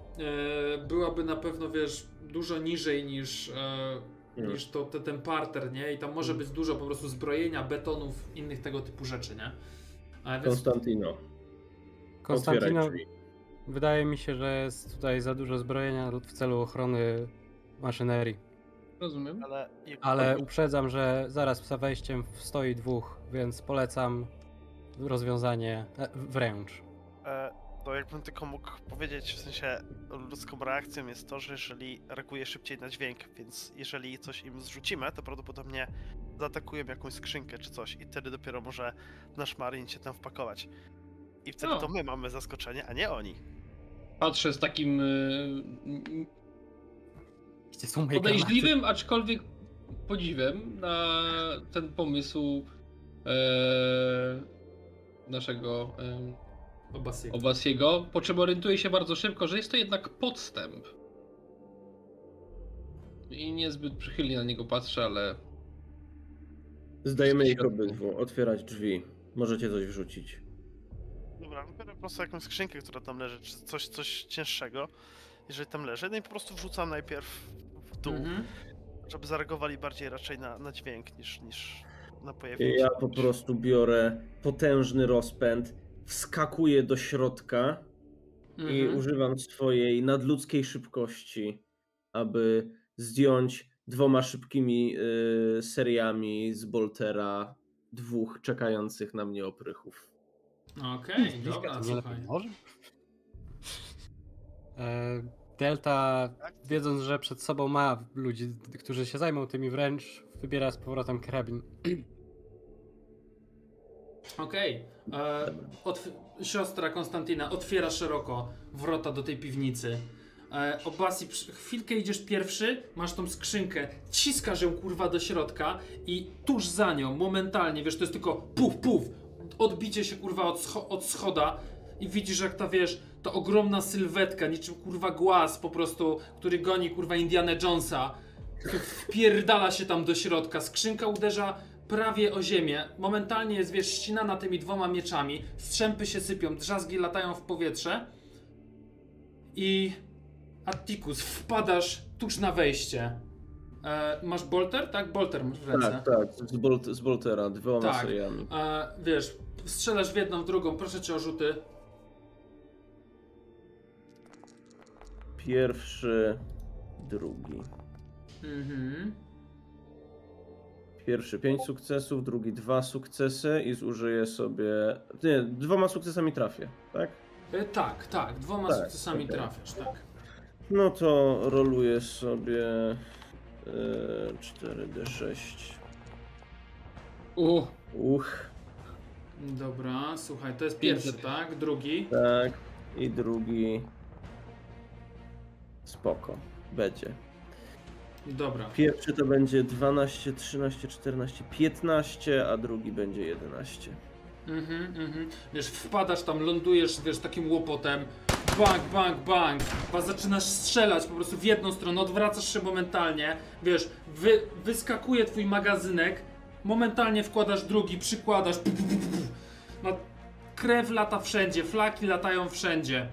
A: byłaby na pewno, wiesz, dużo niżej niż, e,
D: Mm.
A: niż to, te, ten parter, nie? I tam może
B: Mm.
A: być dużo po prostu zbrojenia, betonów, innych tego typu rzeczy, nie? Więc
D: Konstantino,
B: Konstantino, wydaje mi się, że jest tutaj za dużo zbrojenia w celu ochrony maszynerii.
E: Rozumiem.
C: Ale,
B: Ale uprzedzam, że zaraz za wejściem stoi dwóch, więc polecam rozwiązanie e, wręcz.
C: To jakbym tylko mógł powiedzieć, w sensie ludzką reakcją jest to, że jeżeli reaguje szybciej na dźwięk, więc jeżeli coś im zrzucimy, to prawdopodobnie zaatakują jakąś skrzynkę czy coś i wtedy dopiero może nasz marin się tam wpakować. I wtedy
E: No.
C: to my mamy zaskoczenie, a nie oni.
E: Patrzę z takim yy, podejrzliwym, aczkolwiek podziwem na ten pomysł e, naszego e,
A: Obasiego.
E: Obasiego, po czym orientuję się bardzo szybko, że jest to jednak podstęp. I niezbyt przychylnie na niego patrzę, ale
D: Zdajemy ich obydwu, otwierać drzwi. Możecie coś wrzucić.
C: Dobra, wybiorę po prostu jakąś skrzynkę, która tam leży, czy coś, coś cięższego, jeżeli tam leży, no i po prostu wrzucam najpierw w dół,
A: Mhm.
C: żeby zareagowali bardziej raczej na, na dźwięk niż, niż na pojawienie
D: Ja po prostu biorę potężny rozpęd, wskakuję do środka i
A: Mhm.
D: używam swojej nadludzkiej szybkości, aby zdjąć dwoma szybkimi y, seriami z Boltera dwóch czekających na mnie oprychów.
A: Okej,
B: Bliska
A: dobra, słuchaj.
B: może? E, Delta, wiedząc, że przed sobą ma ludzi, którzy się zajmą tymi wręcz, wybiera z powrotem karabin.
A: Okej. E, otw- Siostra Konstantina otwiera szeroko wrota do tej piwnicy. E, Obasi, chwilkę idziesz pierwszy, masz tą skrzynkę, ciskasz ją kurwa do środka i tuż za nią, momentalnie, wiesz, to jest tylko puf, puf, odbicie się kurwa od, scho- od schoda i widzisz jak ta, wiesz, ta ogromna sylwetka, niczym kurwa głaz po prostu, który goni kurwa Indiana Jonesa, wpierdala się tam do środka, skrzynka uderza prawie o ziemię, momentalnie jest, wiesz, ścinana tymi dwoma mieczami, strzępy się sypią, drzazgi latają w powietrze i Atticus, wpadasz tuż na wejście. E, masz bolter? Tak, bolter masz w ręce.
D: Tak, tak, z, Bolt, z Boltera, dwoma
A: Tak.
D: seriami.
A: E, wiesz, strzelasz w jedną, w drugą, proszę cię o rzuty.
D: Pierwszy, drugi.
A: Mhm.
D: Pierwszy pięć sukcesów, drugi dwa sukcesy i zużyję sobie. Nie, dwoma sukcesami trafię, tak?
A: E, tak, tak, dwoma
D: Tak,
A: sukcesami
D: okej.
A: trafiasz, tak.
D: No to roluję sobie e, 4d6.
E: U,
D: Uch,
A: Dobra, słuchaj, to jest
E: Pierwszy.
A: pierwszy, tak? Drugi.
D: tak. I drugi. Spoko. Będzie.
A: Dobra.
D: Pierwszy to będzie 12, 13, 14, 15, a drugi będzie 11.
A: Mhm, mhm. Wiesz, wpadasz tam, lądujesz, wiesz, takim łopotem. Bang, bang, bang. A zaczynasz strzelać po prostu w jedną stronę, odwracasz się momentalnie. Wiesz, wy, wyskakuje twój magazynek, momentalnie wkładasz drugi, przykładasz. Pu, pu, pu, pu. No, krew lata wszędzie, flaki latają wszędzie.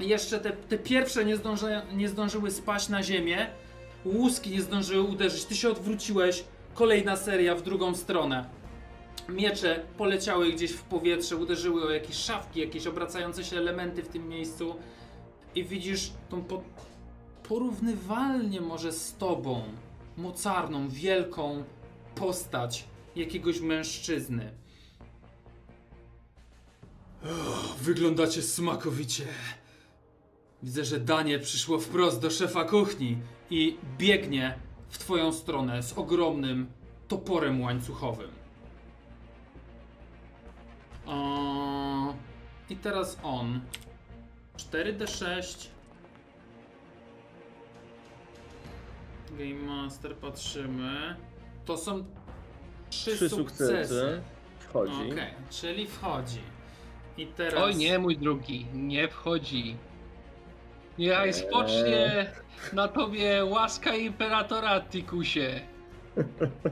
A: Jeszcze te, te pierwsze nie, zdąża, nie zdążyły spaść na ziemię, łuski nie zdążyły uderzyć. Ty się odwróciłeś, kolejna seria w drugą stronę miecze poleciały gdzieś w powietrze, uderzyły o jakieś szafki, jakieś obracające się elementy w tym miejscu i widzisz tą po, porównywalnie może z tobą mocarną, wielką postać jakiegoś mężczyzny. Wyglądacie smakowicie. Widzę, że danie przyszło wprost do szefa kuchni i biegnie w twoją stronę z ogromnym toporem łańcuchowym. O, I teraz on. 4D6. Game Master patrzymy. To są trzy,
D: Trzy
A: sukcesy.
D: sukcesy. Wchodzi.
A: Okej, czyli wchodzi. I teraz.
E: oj nie, mój drugi, nie wchodzi. Niechaj spocznie na tobie łaska imperatora, Tikusie.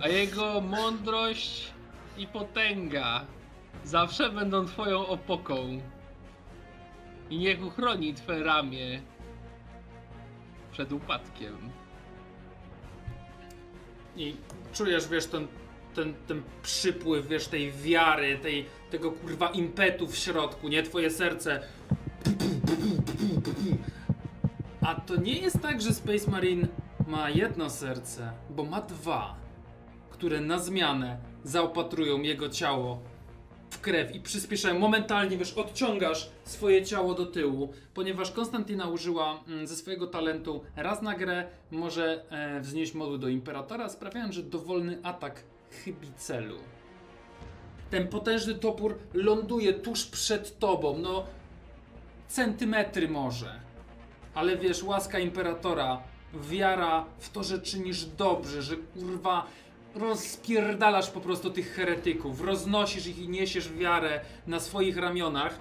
E: A jego mądrość i potęga zawsze będą twoją opoką. I niech uchroni twe ramię przed upadkiem.
A: I czujesz, wiesz, ten, ten, ten przypływ, wiesz, tej wiary, tej, tego kurwa impetu w środku, nie? Twoje serce. A to nie jest tak, że Space Marine ma jedno serce, bo ma dwa, które na zmianę zaopatrują jego ciało w krew i przyspieszają. Momentalnie, wiesz, odciągasz swoje ciało do tyłu, ponieważ Konstantina użyła mm, ze swojego talentu raz na grę może e, wznieść moduł do Imperatora, sprawiając, że dowolny atak chybi celu. Ten potężny topór ląduje tuż przed tobą, no centymetry może. Ale wiesz, łaska Imperatora, wiara w to, że czynisz dobrze, że kurwa rozpierdalasz po prostu tych heretyków, roznosisz ich i niesiesz wiarę na swoich ramionach.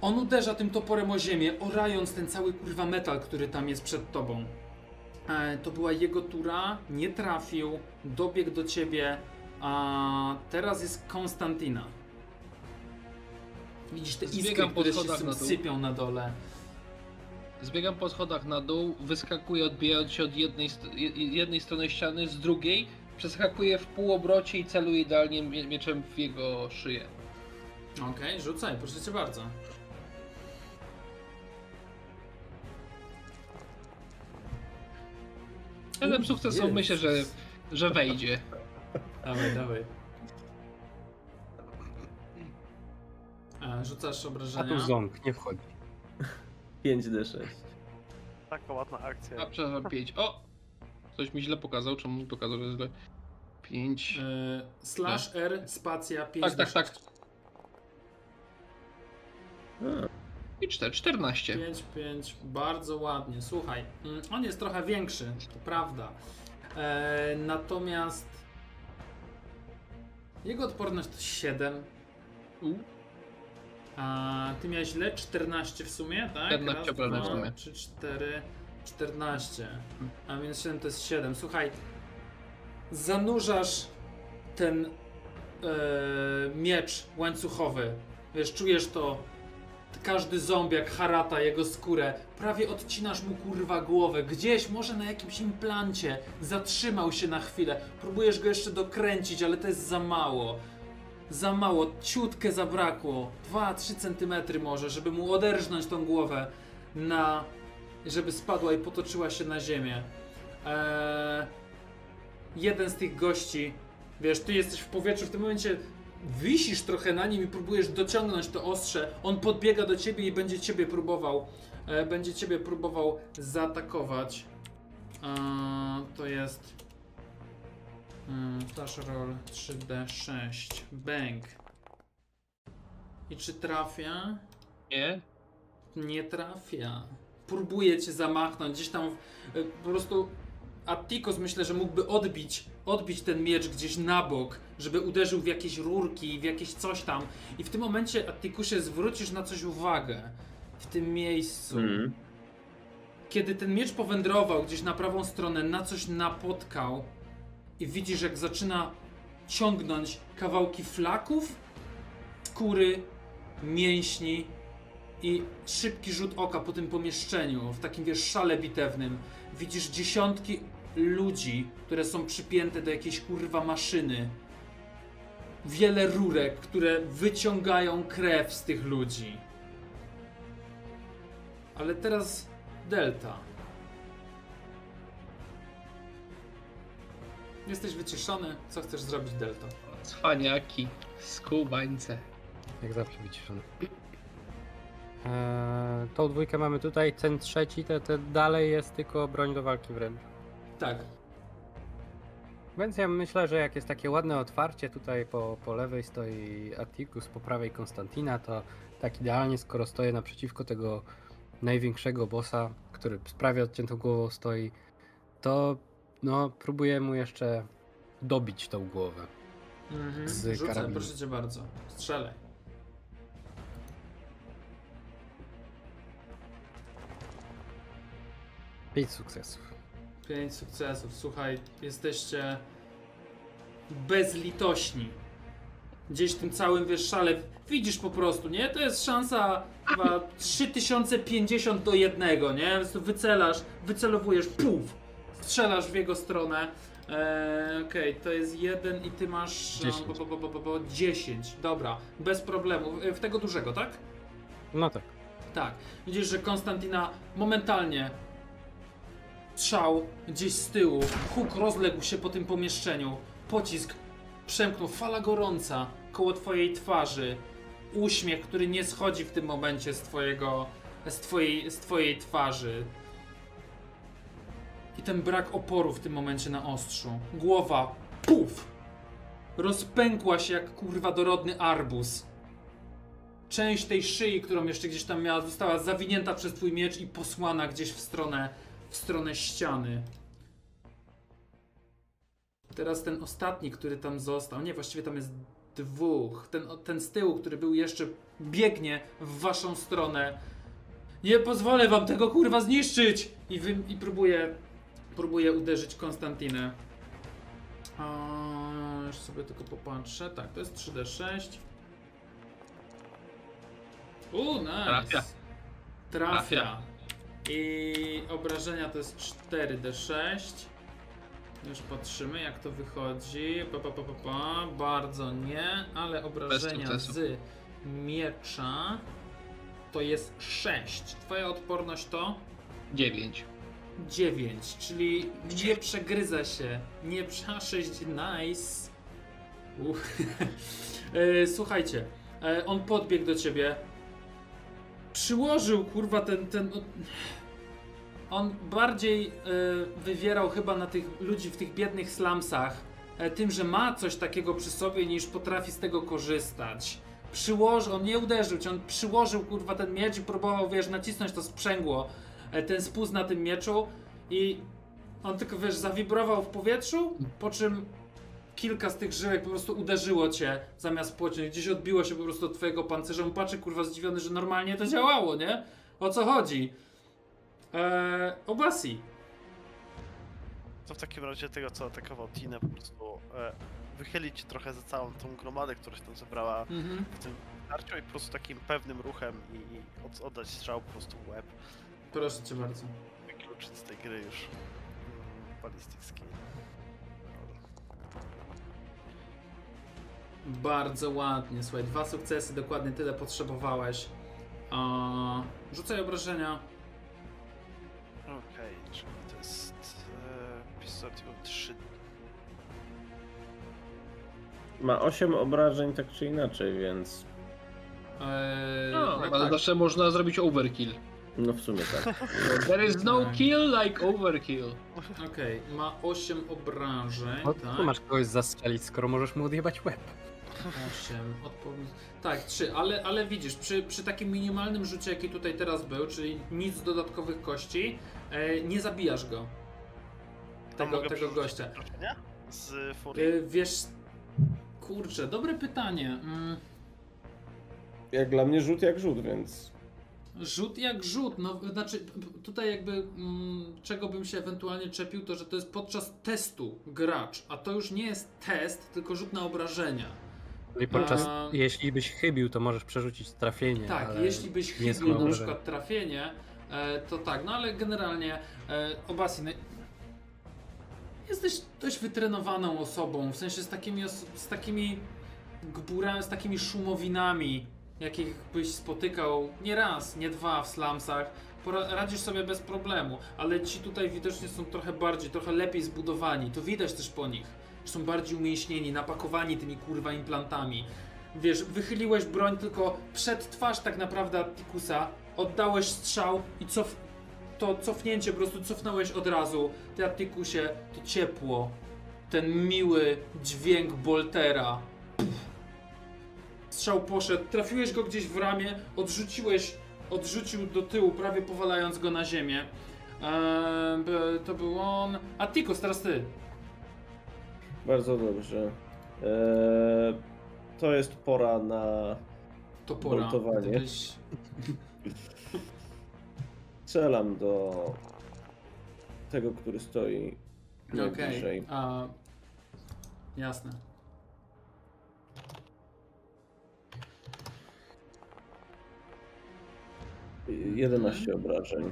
A: On uderza tym toporem o ziemię, orając ten cały kurwa metal, który tam jest przed tobą. E, to była jego tura, nie trafił, dobiegł do ciebie, a teraz jest Konstantina. Widzisz te iskry, które się sypią na dole.
E: Zbiegam po schodach na dół, wyskakuję odbijając się od jednej, jednej strony ściany, z drugiej przeskakuję w półobrocie i celuję idealnie mie- mieczem w jego szyję.
A: Okej, rzucaj, proszę cię bardzo.
E: Jeden sukces,
A: jest.
E: myślę, że, że wejdzie.
A: Dawaj, dawaj. E, rzucasz
B: A
A: obrażenia.
B: tu ząg, nie wchodzi.
D: 5D6.
C: Taka ładna akcja.
E: A przepraszam, 5. O! Coś mi źle pokazał, czemu mi pokazał, że źle? 5.
A: E, slash R, spacja 5
E: Tak, tak, tak. I 4, 14.
A: 5, 5, bardzo ładnie. Słuchaj, mm, on jest trochę większy, to prawda. E, natomiast jego odporność to 7.
E: U,
A: A ty miałeś ile? 14 w sumie, tak?
E: 14
A: Raz,
E: obrażeń w
A: dwa,
E: sumie.
A: 3, 4, 14. A więc 7 to jest 7. Słuchaj, zanurzasz ten e, miecz łańcuchowy. Wiesz, czujesz to. Każdy zombiak harata jego skórę. Prawie odcinasz mu kurwa głowę. Gdzieś, może na jakimś implancie. Zatrzymał się na chwilę. Próbujesz go jeszcze dokręcić, ale to jest za mało. Za mało, ciutkę zabrakło. 2-3 centymetry może, żeby mu oderżnąć tą głowę na. żeby spadła i potoczyła się na ziemię. Eee, jeden z tych gości, wiesz, ty jesteś w powietrzu, w tym momencie wisisz trochę na nim i próbujesz dociągnąć to ostrze. On podbiega do ciebie i będzie ciebie próbował, e, będzie ciebie próbował zaatakować. Eee, to jest Mm, flash roll 3D6. Bang. I czy trafia?
E: Nie?
A: Nie trafia. Próbuje cię zamachnąć gdzieś tam. y, Po prostu Attikos myślę, że mógłby odbić, odbić ten miecz gdzieś na bok, żeby uderzył w jakieś rurki, w jakieś coś tam. I w tym momencie, Attikusie, zwrócisz na coś uwagę. W tym miejscu.
D: Mm.
A: Kiedy ten miecz powędrował gdzieś na prawą stronę, na coś napotkał i widzisz, jak zaczyna ciągnąć kawałki flaków, skóry, mięśni i szybki rzut oka po tym pomieszczeniu, w takim wiesz, szale bitewnym. Widzisz dziesiątki ludzi, które są przypięte do jakiejś kurwa maszyny. Wiele rurek, które wyciągają krew z tych ludzi. Ale teraz Delta. Jesteś wyciszony. Co chcesz zrobić, Delta?
E: Cwaniaki, skubańce.
B: Jak zawsze wyciszony. Eee, tą dwójkę mamy tutaj, ten trzeci, te, te dalej jest tylko broń do walki wręcz.
A: Tak.
B: Więc ja myślę, że jak jest takie ładne otwarcie, tutaj po, po lewej stoi Atticus, po prawej Konstantina, to tak idealnie, skoro stoję naprzeciwko tego największego bossa, który z prawie odciętą głową stoi, to no, próbuję mu jeszcze dobić tą głowę.
A: Mhm.
B: Z
A: Rzucę,
B: karabinu.
A: proszę cię bardzo. Strzelaj.
B: Pięć sukcesów.
A: Pięć sukcesów. Słuchaj, jesteście bezlitośni. Gdzieś w tym całym wiesz szale widzisz po prostu, nie? To jest szansa chyba 3050 do jednego, nie? Wycelasz, wycelowujesz, puf! Strzelasz w jego stronę. Eee, Okej, to jest jeden i ty masz e,
B: 10.
A: bo, bo, bo, bo, bo, bo, 10. Dobra, bez problemu. E, W tego dużego, tak?
B: No tak.
A: Tak. Widzisz, że Konstantina momentalnie strzał gdzieś z tyłu. Huk rozległ się po tym pomieszczeniu. Pocisk przemknął. Fala gorąca koło twojej twarzy. Uśmiech, który nie schodzi w tym momencie z twojego, z twojej, z twojej twarzy. I ten brak oporu w tym momencie na ostrzu. Głowa, puf! Rozpękła się jak kurwa dorodny arbuz część tej szyi, którą jeszcze gdzieś tam miała, została zawinięta przez twój miecz i posłana gdzieś w stronę, w stronę ściany. Teraz ten ostatni, który tam został, nie, właściwie tam jest dwóch. Ten, ten z tyłu, który był jeszcze, biegnie w waszą stronę. Nie pozwolę wam tego kurwa zniszczyć! I, wy, i próbuje, próbuje uderzyć Konstantinę. A, już sobie tylko popatrzę. Tak, to jest 3D6. U, nice.
E: Trafia.
A: Trafia.
E: Trafia.
A: I obrażenia to jest 4D6. Już patrzymy jak to wychodzi. Pa, pa, pa, pa, pa. Bardzo nie, ale obrażenia z miecza to jest 6. Twoja odporność to
E: 9.
A: 9, czyli nie przegryza się. Nie prze 6, nice. E, Słuchajcie, e, on podbiegł do ciebie. Przyłożył kurwa ten. ten on bardziej e, wywierał chyba na tych ludzi w tych biednych slumsach tym, że ma coś takiego przy sobie, niż potrafi z tego korzystać. Przyłożył, on nie uderzył cię, on przyłożył kurwa ten miecz i próbował, wiesz, nacisnąć to sprzęgło, ten spust na tym mieczu i on tylko, wiesz, zawibrował w powietrzu, po czym kilka z tych żyłek po prostu uderzyło cię zamiast pociąć. Gdzieś odbiło się po prostu od twojego pancerza. On patrzy, kurwa, zdziwiony, że normalnie to działało, nie? O co chodzi? Eee, Obasi.
C: To w takim razie tego, co atakował Tinę, po prostu e, wychylić trochę za całą tą gromadę, która się tam zebrała
A: Mhm.
C: w tym tarciu i po prostu takim pewnym ruchem i, i od, oddać strzał po prostu w łeb.
A: Proszę cię bardzo.
C: Wykluczyć z tej gry już mm, ballistic.
A: Bardzo ładnie, słuchaj, dwa sukcesy, dokładnie tyle potrzebowałeś. Eee, rzucaj obrażenia.
C: Okej, czyli to jest e, pistolet 3
D: Ma 8 obrażeń tak czy inaczej, więc
A: Eee,
E: No, ale
A: tak.
E: zawsze można zrobić overkill.
D: No w sumie tak.
E: There is no kill like overkill.
A: Okej, ma 8 obrażeń,
B: No,
A: tak?
B: tu masz kogoś zastrzelić, skoro możesz mu odjebać łeb.
A: 8, odpowiedź. Tak, 3, ale, ale widzisz, przy, przy takim minimalnym rzucie, jaki tutaj teraz był, czyli nic dodatkowych kości, e, nie zabijasz go. Tego,
C: mogę
A: tego
C: przerzucić
A: gościa.
C: obrażenia Z furii.
A: E, wiesz, kurczę, dobre pytanie. Mm,
D: Jak dla mnie rzut jak rzut, więc
A: rzut jak rzut, no znaczy tutaj jakby mm, czego bym się ewentualnie czepił, to że to jest podczas testu gracz, a to już nie jest test, tylko rzut na obrażenia.
B: I podczas,
A: A-
B: jeśli byś chybił, to możesz przerzucić trafienie.
A: Tak, jeśli byś chybił na przykład trafienie, e, to tak, no ale generalnie e, Obasin, jesteś dość wytrenowaną osobą, w sensie z takimi, z takimi gburami, z takimi szumowinami, jakich byś spotykał nie raz, nie dwa w slumsach, radzisz sobie bez problemu, ale ci tutaj widocznie są trochę bardziej, trochę lepiej zbudowani, to widać też po nich, że są bardziej umięśnieni, napakowani tymi kurwa implantami. Wiesz, wychyliłeś broń tylko przed twarz tak naprawdę Attikusa, oddałeś strzał i cof... to cofnięcie po prostu cofnąłeś od razu. Ty Attikusie, to ciepło. Ten miły dźwięk Boltera. Strzał poszedł, trafiłeś go gdzieś w ramię, odrzuciłeś, odrzucił do tyłu, prawie powalając go na ziemię. Eee, to był on. Attikus, teraz ty.
D: bardzo dobrze. Eee, to jest pora na.
A: To pora.
D: Boltowanie.
A: Gdybyś...
D: Strzelam do tego, który stoi najbliżej.
A: a... Jasne.
D: Okay. 11 obrażeń.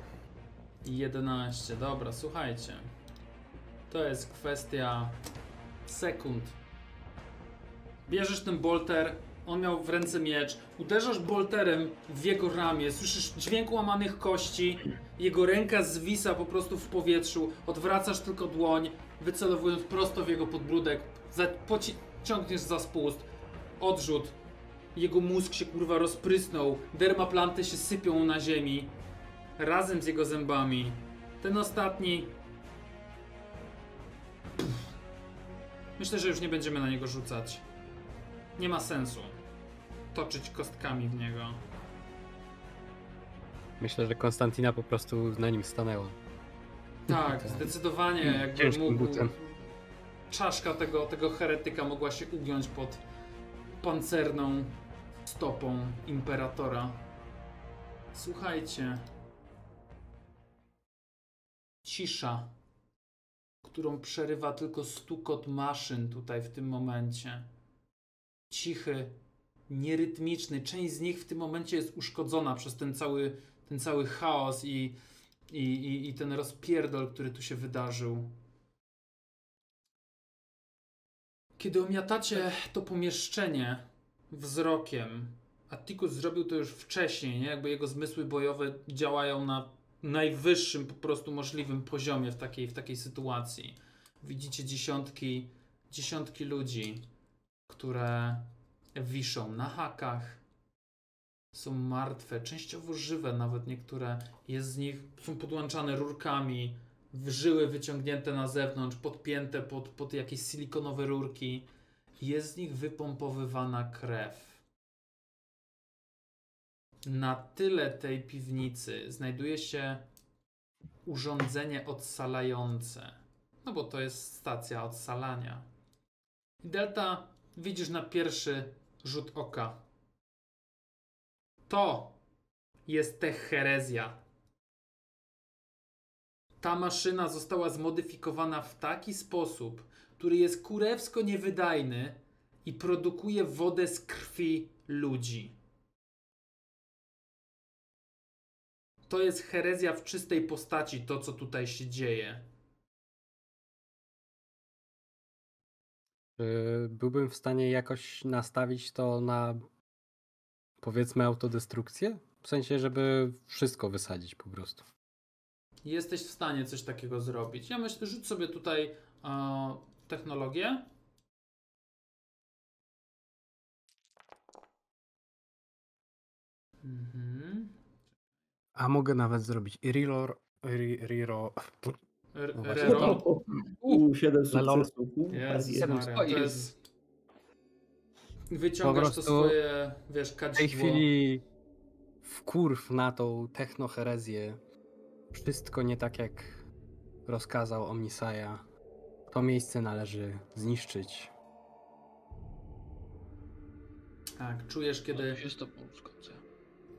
A: 11, dobra, słuchajcie. To jest kwestia sekund. Bierzesz ten bolter, on miał w ręce miecz, uderzasz bolterem w jego ramię, słyszysz dźwięk łamanych kości, jego ręka zwisa po prostu w powietrzu, odwracasz tylko dłoń, wycelowując prosto w jego podbródek, za, poci- ciągniesz za spust, odrzut, jego mózg się kurwa rozprysnął, dermaplanty się sypią na ziemi, razem z jego zębami. Ten ostatni. Pff. Myślę, że już nie będziemy na niego rzucać. Nie ma sensu toczyć kostkami w niego.
B: Myślę, że Konstantina po prostu na nim stanęła.
A: Tak, zdecydowanie jakby
B: Ciężkim
A: mógł.
B: butem.
A: Czaszka tego, tego heretyka mogła się ugiąć pod pancerną stopą imperatora. Słuchajcie. Cisza, którą przerywa tylko stukot maszyn tutaj w tym momencie. Cichy, nierytmiczny. Część z nich w tym momencie jest uszkodzona przez ten cały, ten cały chaos i, i, i, i ten rozpierdol, który tu się wydarzył. Kiedy omiatacie to pomieszczenie wzrokiem, Atticus zrobił to już wcześniej, nie? Jakby jego zmysły bojowe działają na najwyższym po prostu możliwym poziomie w takiej, w takiej sytuacji. Widzicie dziesiątki, dziesiątki ludzi, które wiszą na hakach, są martwe, częściowo żywe, nawet niektóre. Jest z nich, są podłączane rurkami, żyły wyciągnięte na zewnątrz, podpięte pod, pod jakieś silikonowe rurki. Jest z nich wypompowywana krew. Na tyle tej piwnicy znajduje się urządzenie odsalające. No bo to jest stacja odsalania. Delta widzisz na pierwszy rzut oka. To jest tech herezja. Ta maszyna została zmodyfikowana w taki sposób, który jest kurewsko niewydajny i produkuje wodę z krwi ludzi. To jest herezja w czystej postaci, to co tutaj się dzieje.
B: Byłbym w stanie jakoś nastawić to na powiedzmy autodestrukcję? W sensie, żeby wszystko wysadzić po prostu.
A: Jesteś w stanie coś takiego zrobić. Ja myślę, rzuć sobie tutaj e, technologię. Mhm.
B: A mogę nawet zrobić Riror. ri- Riro. No.
A: Rero.
D: U, 7
B: Na lol.
D: sukcesów.
A: To jest... Wyciągasz to swoje, wiesz,
B: W tej
A: kadzidło.
B: chwili wkurw na tą technoherezję. Wszystko nie tak jak rozkazał Omnisaja. To miejsce należy zniszczyć.
A: Tak, czujesz, kiedy
E: Kiedy się z tobą zgodzę.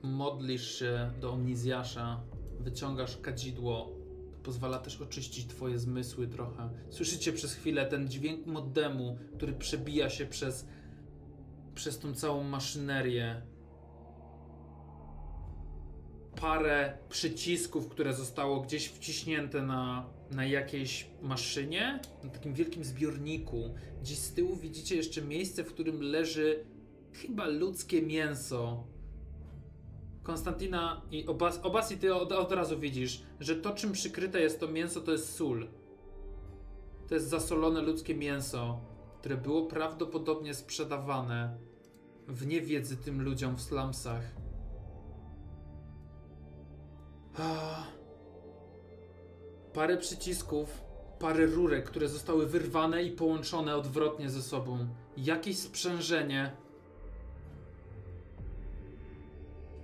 A: modlisz się do Omnizjasza, wyciągasz kadzidło, to pozwala też oczyścić twoje zmysły trochę. Słyszycie przez chwilę ten dźwięk modemu, który przebija się przez, przez tą całą maszynerię. Parę przycisków, które zostało gdzieś wciśnięte na, na jakiejś maszynie, na takim wielkim zbiorniku. Gdzieś z tyłu widzicie jeszcze miejsce, w którym leży chyba ludzkie mięso. Konstantina i Obas, Obasi, ty od, od razu widzisz, że to czym przykryte jest to mięso to jest sól. To jest zasolone ludzkie mięso, które było prawdopodobnie sprzedawane w niewiedzy tym ludziom w slumsach. Ah. Parę przycisków, parę rurek, które zostały wyrwane i połączone odwrotnie ze sobą. Jakieś sprzężenie.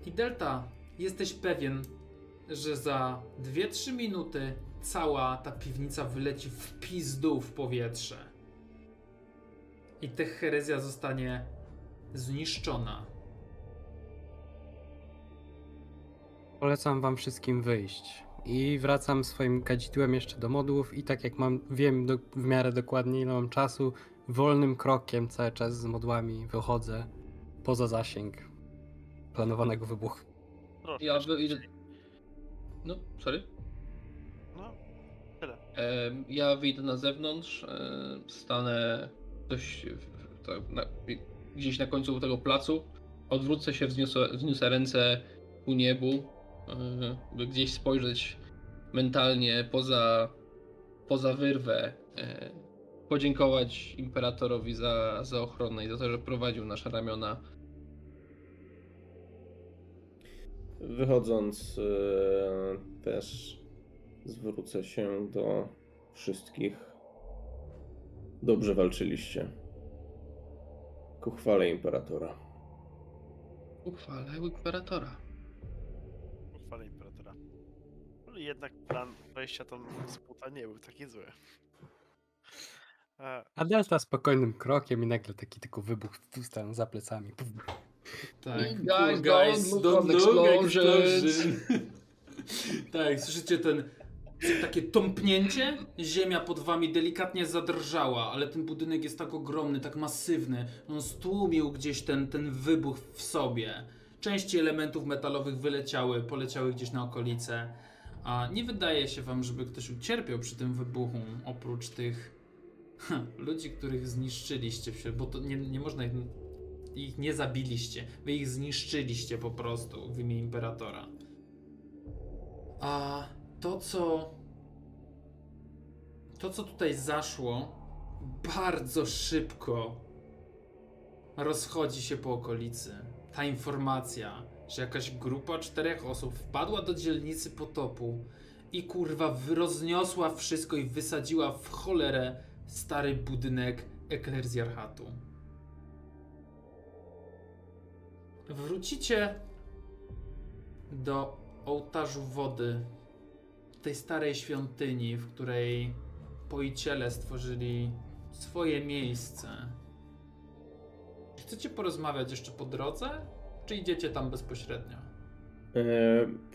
A: I Delta, jesteś pewien, że za 2-3 minuty cała ta piwnica wyleci w pizdu w powietrze. I ta herezja zostanie zniszczona.
B: Polecam wam wszystkim wyjść. I wracam swoim kadzidłem jeszcze do modłów i tak jak mam, wiem do, w miarę dokładnie ile mam czasu, wolnym krokiem cały czas z modłami wychodzę poza zasięg planowanego wybuchu.
C: Proszę,
E: Ja wyjdę-
C: wcześniej.
E: No, sorry.
C: No, tyle.
E: Em, Ja wyjdę na zewnątrz, e, stanę dość w- tak, na, gdzieś na końcu tego placu, odwrócę się, wzniosę, wzniosę ręce ku niebu, e, by gdzieś spojrzeć mentalnie poza, poza wyrwę, e, podziękować imperatorowi za, za ochronę i za to, że prowadził nasze ramiona.
D: Wychodząc, e, też zwrócę się do wszystkich. Dobrze walczyliście. Ku chwale imperatora.
E: Uchwalę imperatora.
C: Jednak plan wejścia tam z buta nie był taki zły. E,
B: A Delta spokojnym krokiem i nagle taki tylko wybuch tam za plecami.
A: Tak.
E: Guys, don't look on the explosions.
A: tak, słyszycie ten takie tąpnięcie, ziemia pod wami delikatnie zadrżała, ale ten budynek jest tak ogromny, tak masywny, on stłumił gdzieś ten, ten wybuch w sobie. Części elementów metalowych wyleciały, poleciały gdzieś na okolice, a nie wydaje się wam, żeby ktoś ucierpiał przy tym wybuchu, oprócz tych ludzi, których zniszczyliście, bo to nie, nie można ich, ich nie zabiliście, wy ich zniszczyliście po prostu w imię Imperatora. A to, co. To, co tutaj zaszło, bardzo szybko rozchodzi się po okolicy. Ta informacja, że jakaś grupa czterech osób wpadła do dzielnicy potopu i kurwa rozniosła wszystko i wysadziła w cholerę stary budynek eklerzjarchatu. Wrócicie do ołtarzu wody, tej starej świątyni, w której poiciele stworzyli swoje miejsce. Chcecie porozmawiać jeszcze po drodze, czy idziecie tam bezpośrednio?
D: E,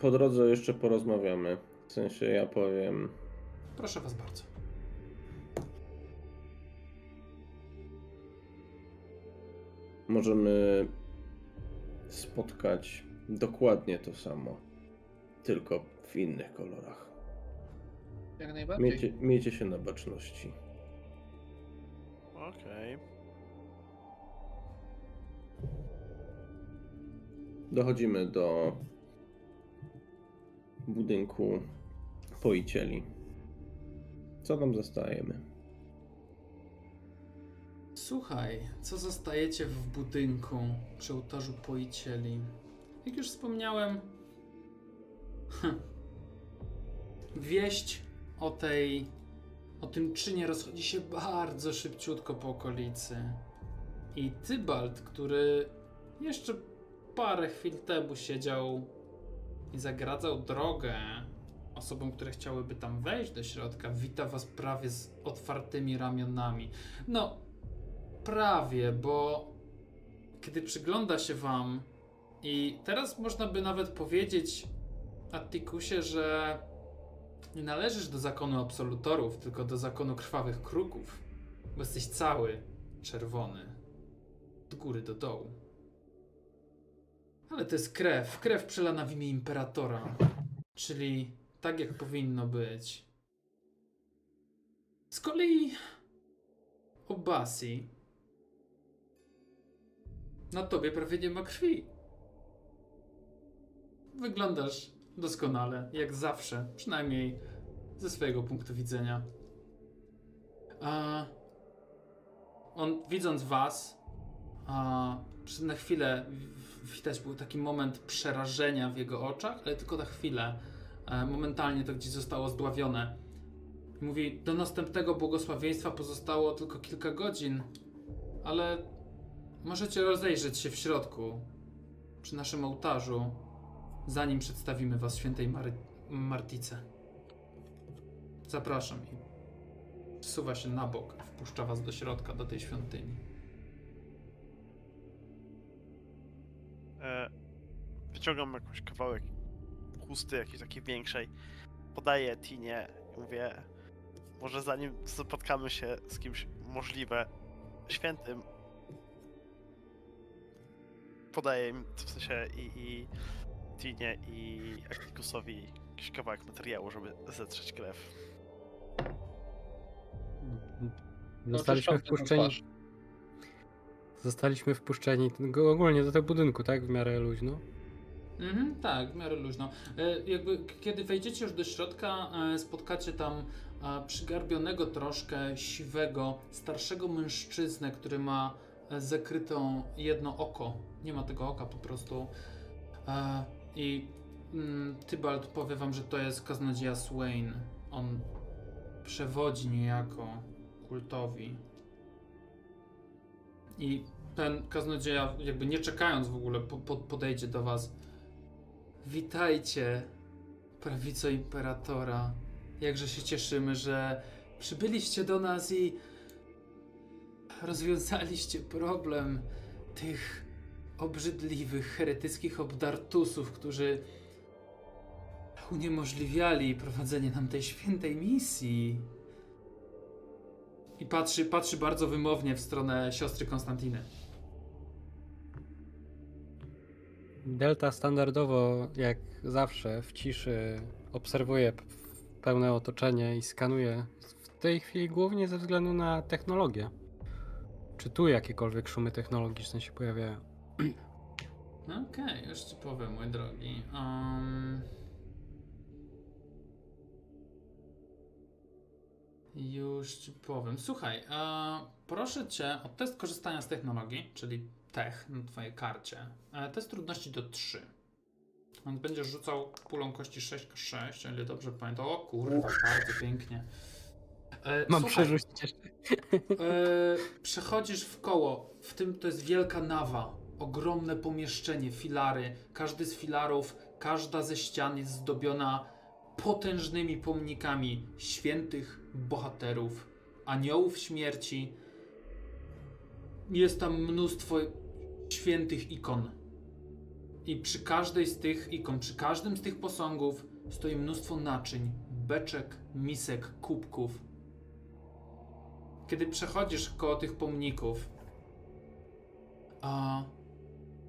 D: Po drodze jeszcze porozmawiamy. W sensie ja powiem.
A: Proszę was bardzo.
D: Możemy spotkać dokładnie to samo, tylko w innych kolorach.
E: Jak najbardziej.
D: Miejcie, miejcie się na baczności.
C: Okej.
D: Dochodzimy do budynku poicieli. Co tam zostajemy?
A: Słuchaj, co zostajecie w budynku przy ołtarzu poicieli? Jak już wspomniałem, Hm. Wieść o tej. o tym czynie rozchodzi się bardzo szybciutko po okolicy. I Tybalt, który jeszcze parę chwil temu siedział i zagradzał drogę osobom, które chciałyby tam wejść do środka, wita was prawie z otwartymi ramionami. No, prawie, bo kiedy przygląda się wam i teraz można by nawet powiedzieć Attikusie, że nie należysz do zakonu absolutorów, tylko do zakonu krwawych kruków, bo jesteś cały czerwony. Od góry do dołu. Ale to jest krew. Krew przelana w imię imperatora. Czyli tak, jak powinno być. Z kolei Obasi. Na tobie prawie nie ma krwi. Wyglądasz doskonale, jak zawsze, przynajmniej ze swojego punktu widzenia. A on, widząc was, a, na chwilę widać był taki moment przerażenia w jego oczach, ale tylko na chwilę. E, momentalnie to gdzieś zostało zdławione. Mówi, do następnego błogosławieństwa pozostało tylko kilka godzin, ale możecie rozejrzeć się w środku, przy naszym ołtarzu, zanim przedstawimy was świętej Mary Martice. Zapraszam i zsuwa się na bok, wpuszcza was do środka, do tej świątyni.
C: E, wyciągam jakiś kawałek chusty, jakiejś takiej większej. Podaję Tinie i mówię, może zanim spotkamy się z kimś możliwe świętym, podaję im w sensie i, i Tinie i Aktikusowi jakiś kawałek materiału, żeby zetrzeć krew.
B: Zostaliśmy
E: Oczyszczam tę
B: wpuszczeni. Zostaliśmy wpuszczeni ogólnie do tego budynku, tak? W miarę luźno.
A: Mhm, tak, w miarę luźno. E, jakby, kiedy wejdziecie już do środka, e, spotkacie tam e, przygarbionego troszkę, siwego, starszego mężczyznę, który ma zakrytą jedno oko. Nie ma tego oka po prostu. I mm, Tybalt powie wam, że to jest kaznodzieja Swain. On przewodzi niejako kultowi. I ten kaznodzieja, jakby nie czekając w ogóle, po, po, podejdzie do was. Witajcie, prawico imperatora. Jakże się cieszymy, że przybyliście do nas i rozwiązaliście problem tych obrzydliwych, heretyckich obdartusów, którzy uniemożliwiali prowadzenie nam tej świętej misji. I patrzy, patrzy bardzo wymownie w stronę siostry Konstantiny.
B: Delta standardowo, jak zawsze, w ciszy obserwuje pełne otoczenie i skanuje. W tej chwili głównie ze względu na technologię. Czy tu jakiekolwiek szumy technologiczne się pojawiają?
A: Okej, już ci powiem, mój drogi. Um... Już ci powiem. Słuchaj, e, proszę cię o test korzystania z technologii, czyli tech na twojej karcie. E, test trudności do 3. On będziesz rzucał pulą kości 6k6, o ile dobrze pamiętam. O kurwa, bardzo pięknie. E,
B: Mam przerzucić jeszcze.
A: E, przechodzisz w koło. W tym to jest wielka nawa. Ogromne pomieszczenie, filary. Każdy z filarów, każda ze ścian jest zdobiona potężnymi pomnikami świętych bohaterów, aniołów śmierci. Jest tam mnóstwo świętych ikon. I przy każdej z tych ikon, przy każdym z tych posągów stoi mnóstwo naczyń, beczek, misek, kubków. Kiedy przechodzisz koło tych pomników, a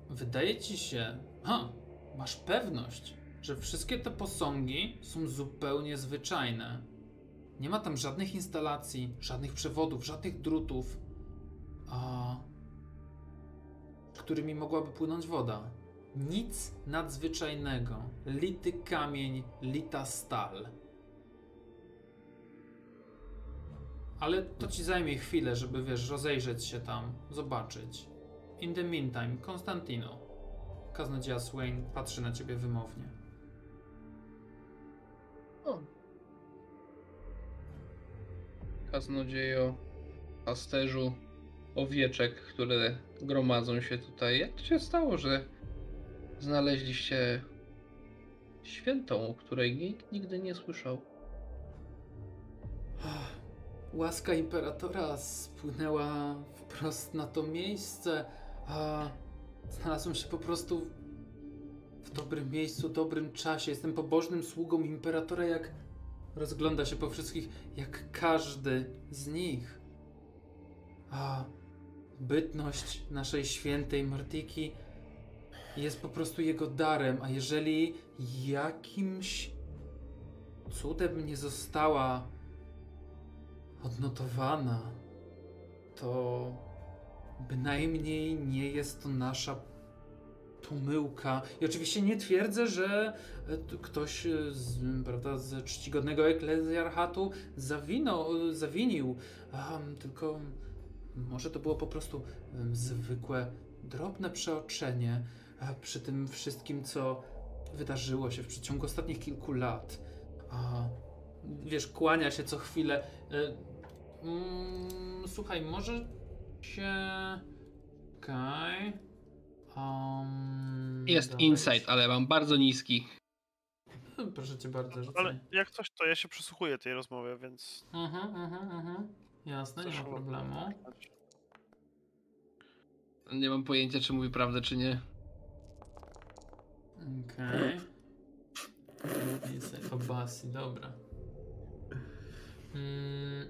A: wydaje ci się, ha, masz pewność, że wszystkie te posągi są zupełnie zwyczajne. Nie ma tam żadnych instalacji, żadnych przewodów, żadnych drutów, a którymi mogłaby płynąć woda. Nic nadzwyczajnego. Lity kamień, lita stal. Ale to ci zajmie chwilę, żeby wiesz, rozejrzeć się tam, zobaczyć. In the meantime, Konstantino. Kaznodzieja Swain patrzy na ciebie wymownie.
E: O. Kaznodziejo, pasterzu, owieczek, które gromadzą się tutaj. Jak to się stało, że znaleźliście świętą, o której nikt nigdy nie słyszał?
A: Łaska imperatora spłynęła wprost na to miejsce, a znalazłem się po prostu w dobrym miejscu, dobrym czasie. Jestem pobożnym sługą imperatora, jak rozgląda się po wszystkich, jak każdy z nich. A bytność naszej świętej Martiki jest po prostu jego darem, a jeżeli jakimś cudem nie została odnotowana, to bynajmniej nie jest to nasza pomyłka. I oczywiście nie twierdzę, że e, ktoś e, z, prawda, z czcigodnego eklezjarchatu zawinął, zawinił, Em, tylko może to było po prostu zwykłe, drobne przeoczenie e, przy tym wszystkim, co wydarzyło się w przeciągu ostatnich kilku lat. A, wiesz, kłania się co chwilę. E, mm, słuchaj, może się. Okej. Um,
E: Jest insight, ale mam bardzo niski.
A: Proszę cię bardzo, rzucaj.
C: Ale jak coś, to ja się przysłuchuję tej rozmowie, więc...
A: Mhm, mhm, mhm. Jasne, nie ma problemu.
E: Nie mam pojęcia, czy mówi prawdę, czy nie.
A: Okej. Okay. Obasi, dobra. Mm,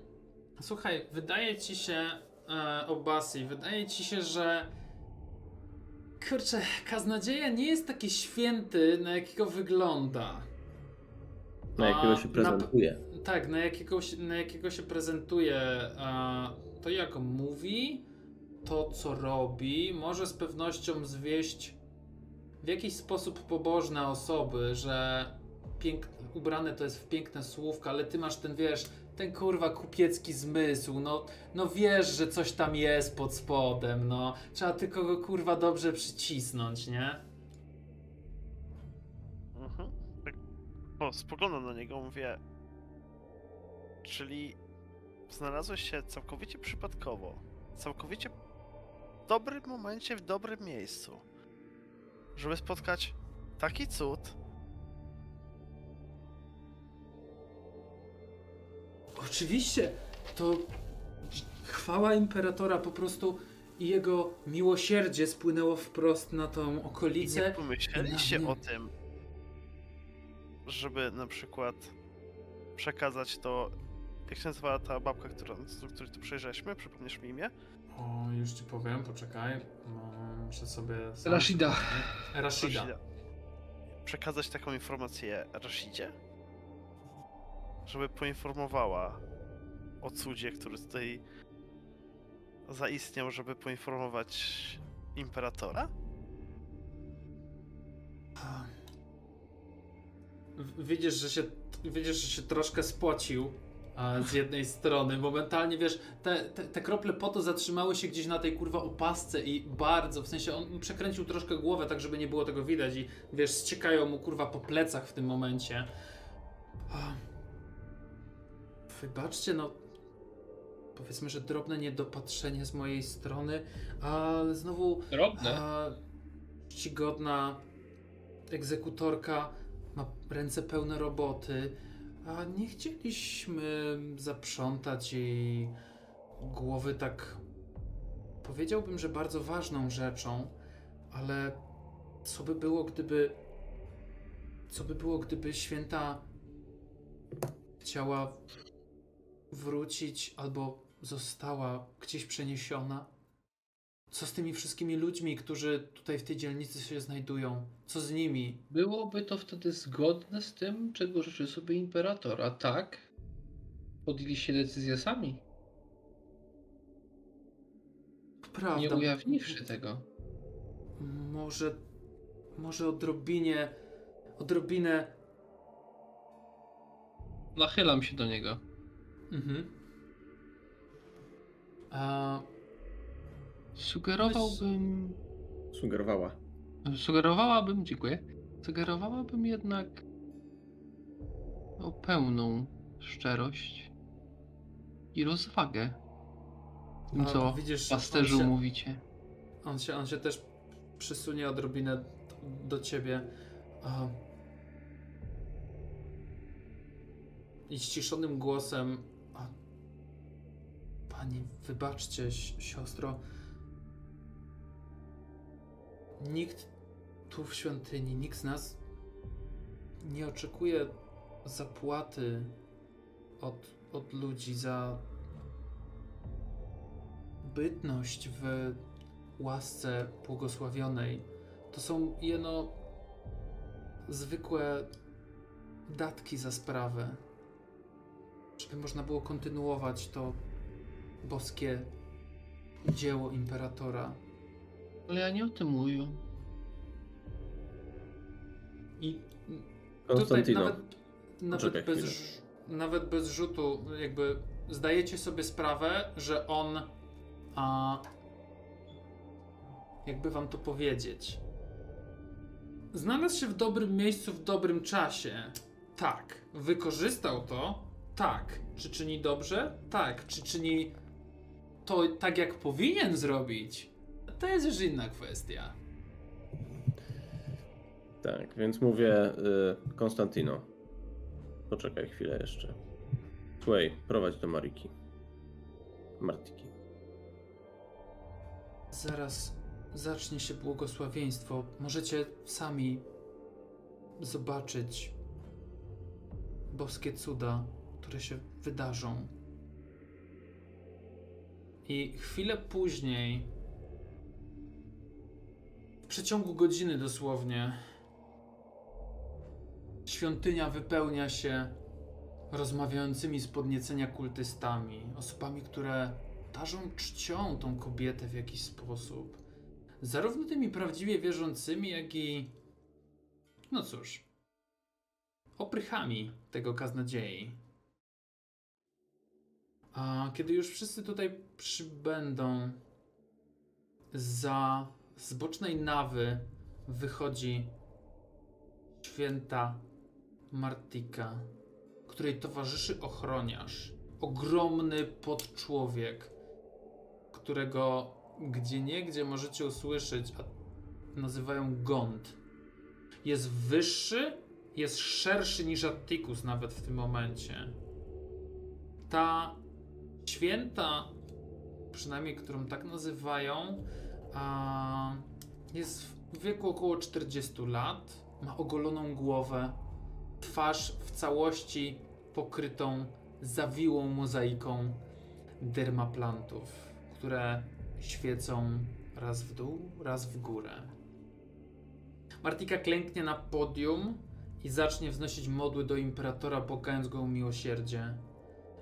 A: słuchaj, wydaje ci się, e, Obasi, wydaje ci się, że kurczę, kaznodzieja nie jest taki święty, na jakiego wygląda.
D: Na jakiego się
A: na-
D: prezentuje.
A: Tak, na jakiego, na jakiego się prezentuje to, jak mówi, to, co robi, może z pewnością zwieść w jakiś sposób pobożne osoby, że pięk... ubrane to jest w piękne słówka, ale ty masz ten, wiesz, ten kurwa kupiecki zmysł, no, no wiesz, że coś tam jest pod spodem, no. Trzeba tylko go kurwa dobrze przycisnąć, nie?
C: Mhm. Tak, o, spoglądam na niego, mówię... Czyli znalazłeś się całkowicie przypadkowo, całkowicie w dobrym momencie, w dobrym miejscu, żeby spotkać taki cud,
A: Oczywiście, to chwała imperatora po prostu i jego miłosierdzie spłynęło wprost na tą
C: i nie
A: okolicę.
C: pomyśleliście o tym, żeby na przykład przekazać to... Jak się nazywała ta babka, która, z której tu przejrzeliśmy? Przypomniesz mi imię?
A: O, już ci powiem, poczekaj. Muszę sobie.
E: Rashida.
A: Rashida.
C: Rashida. Przekazać taką informację Rashidzie? Żeby poinformowała o cudzie, który tutaj zaistniał, żeby poinformować imperatora?
A: Widzisz, że się, widzisz, że się troszkę spocił a, z jednej strony. Momentalnie, wiesz, te, te, te krople potu zatrzymały się gdzieś na tej kurwa opasce i bardzo, w sensie on przekręcił troszkę głowę, tak żeby nie było tego widać i wiesz, ściekają mu kurwa po plecach w tym momencie. Wybaczcie, no powiedzmy, że drobne niedopatrzenie z mojej strony, ale znowu
E: Drobne.
A: a czcigodna egzekutorka ma ręce pełne roboty, a nie chcieliśmy zaprzątać jej głowy tak. Powiedziałbym, że bardzo ważną rzeczą, ale co by było, gdyby. Co by było, gdyby święta chciała wrócić albo została gdzieś przeniesiona? Co z tymi wszystkimi ludźmi, którzy tutaj w tej dzielnicy się znajdują? Co z nimi?
E: Byłoby to wtedy zgodne z tym, czego życzy sobie imperator, a tak podjęliście decyzję sami,
A: Prawda.
E: nie ujawniwszy tego.
A: Może. Może odrobinie. Odrobinę.
E: Nachylam się do niego.
A: Mhm. A,
E: Sugerowałbym.
D: Sugerowała.
E: Sugerowałabym, dziękuję. Sugerowałabym jednak o pełną szczerość i rozwagę. Tym,
A: A,
E: co
A: widzisz,
E: pasterzu
A: on się-
E: mówicie.
A: On się, on się też przysunie odrobinę do, do ciebie. I ściszonym głosem. Pani, wybaczcie, si- siostro. Nikt tu w świątyni, nikt z nas nie oczekuje zapłaty od, od ludzi za bytność w łasce błogosławionej. To są jeno zwykłe datki za sprawę. Żeby można było kontynuować to boskie dzieło imperatora.
E: Ale ja nie o tym mówię.
A: I tutaj nawet, nawet, bez, nawet bez rzutu, jakby zdajecie sobie sprawę, że on. A, jakby wam to powiedzieć. Znalazł się w dobrym miejscu w dobrym czasie. Tak. Wykorzystał to? Tak. Czy czyni dobrze? Tak. Czy czyni to tak, jak powinien zrobić? To jest już inna kwestia.
D: Tak, więc mówię y, Konstantino. Poczekaj chwilę jeszcze. Słuchaj, prowadź do Mariki. Martiki.
A: Zaraz zacznie się błogosławieństwo. Możecie sami zobaczyć boskie cuda, które się wydarzą. I chwilę później, przeciągu godziny dosłownie, świątynia wypełnia się rozmawiającymi z podniecenia kultystami, osobami, które darzą czcią tą kobietę w jakiś sposób. Zarówno tymi prawdziwie wierzącymi, jak i. No cóż. oprychami tego kaznodziei. A kiedy już wszyscy tutaj przybędą, za zbocznej nawy wychodzi święta Martika, której towarzyszy ochroniarz. Ogromny podczłowiek, którego gdzie niegdzie możecie usłyszeć, a nazywają Gond. Jest wyższy, jest szerszy niż Atticus nawet w tym momencie. Ta święta, przynajmniej którą tak nazywają, jest w wieku około 40 lat, ma ogoloną głowę, twarz w całości pokrytą zawiłą mozaiką dermaplantów, które świecą raz w dół, raz w górę. Martika klęknie na podium i zacznie wznosić modły do imperatora, błagając go o miłosierdzie.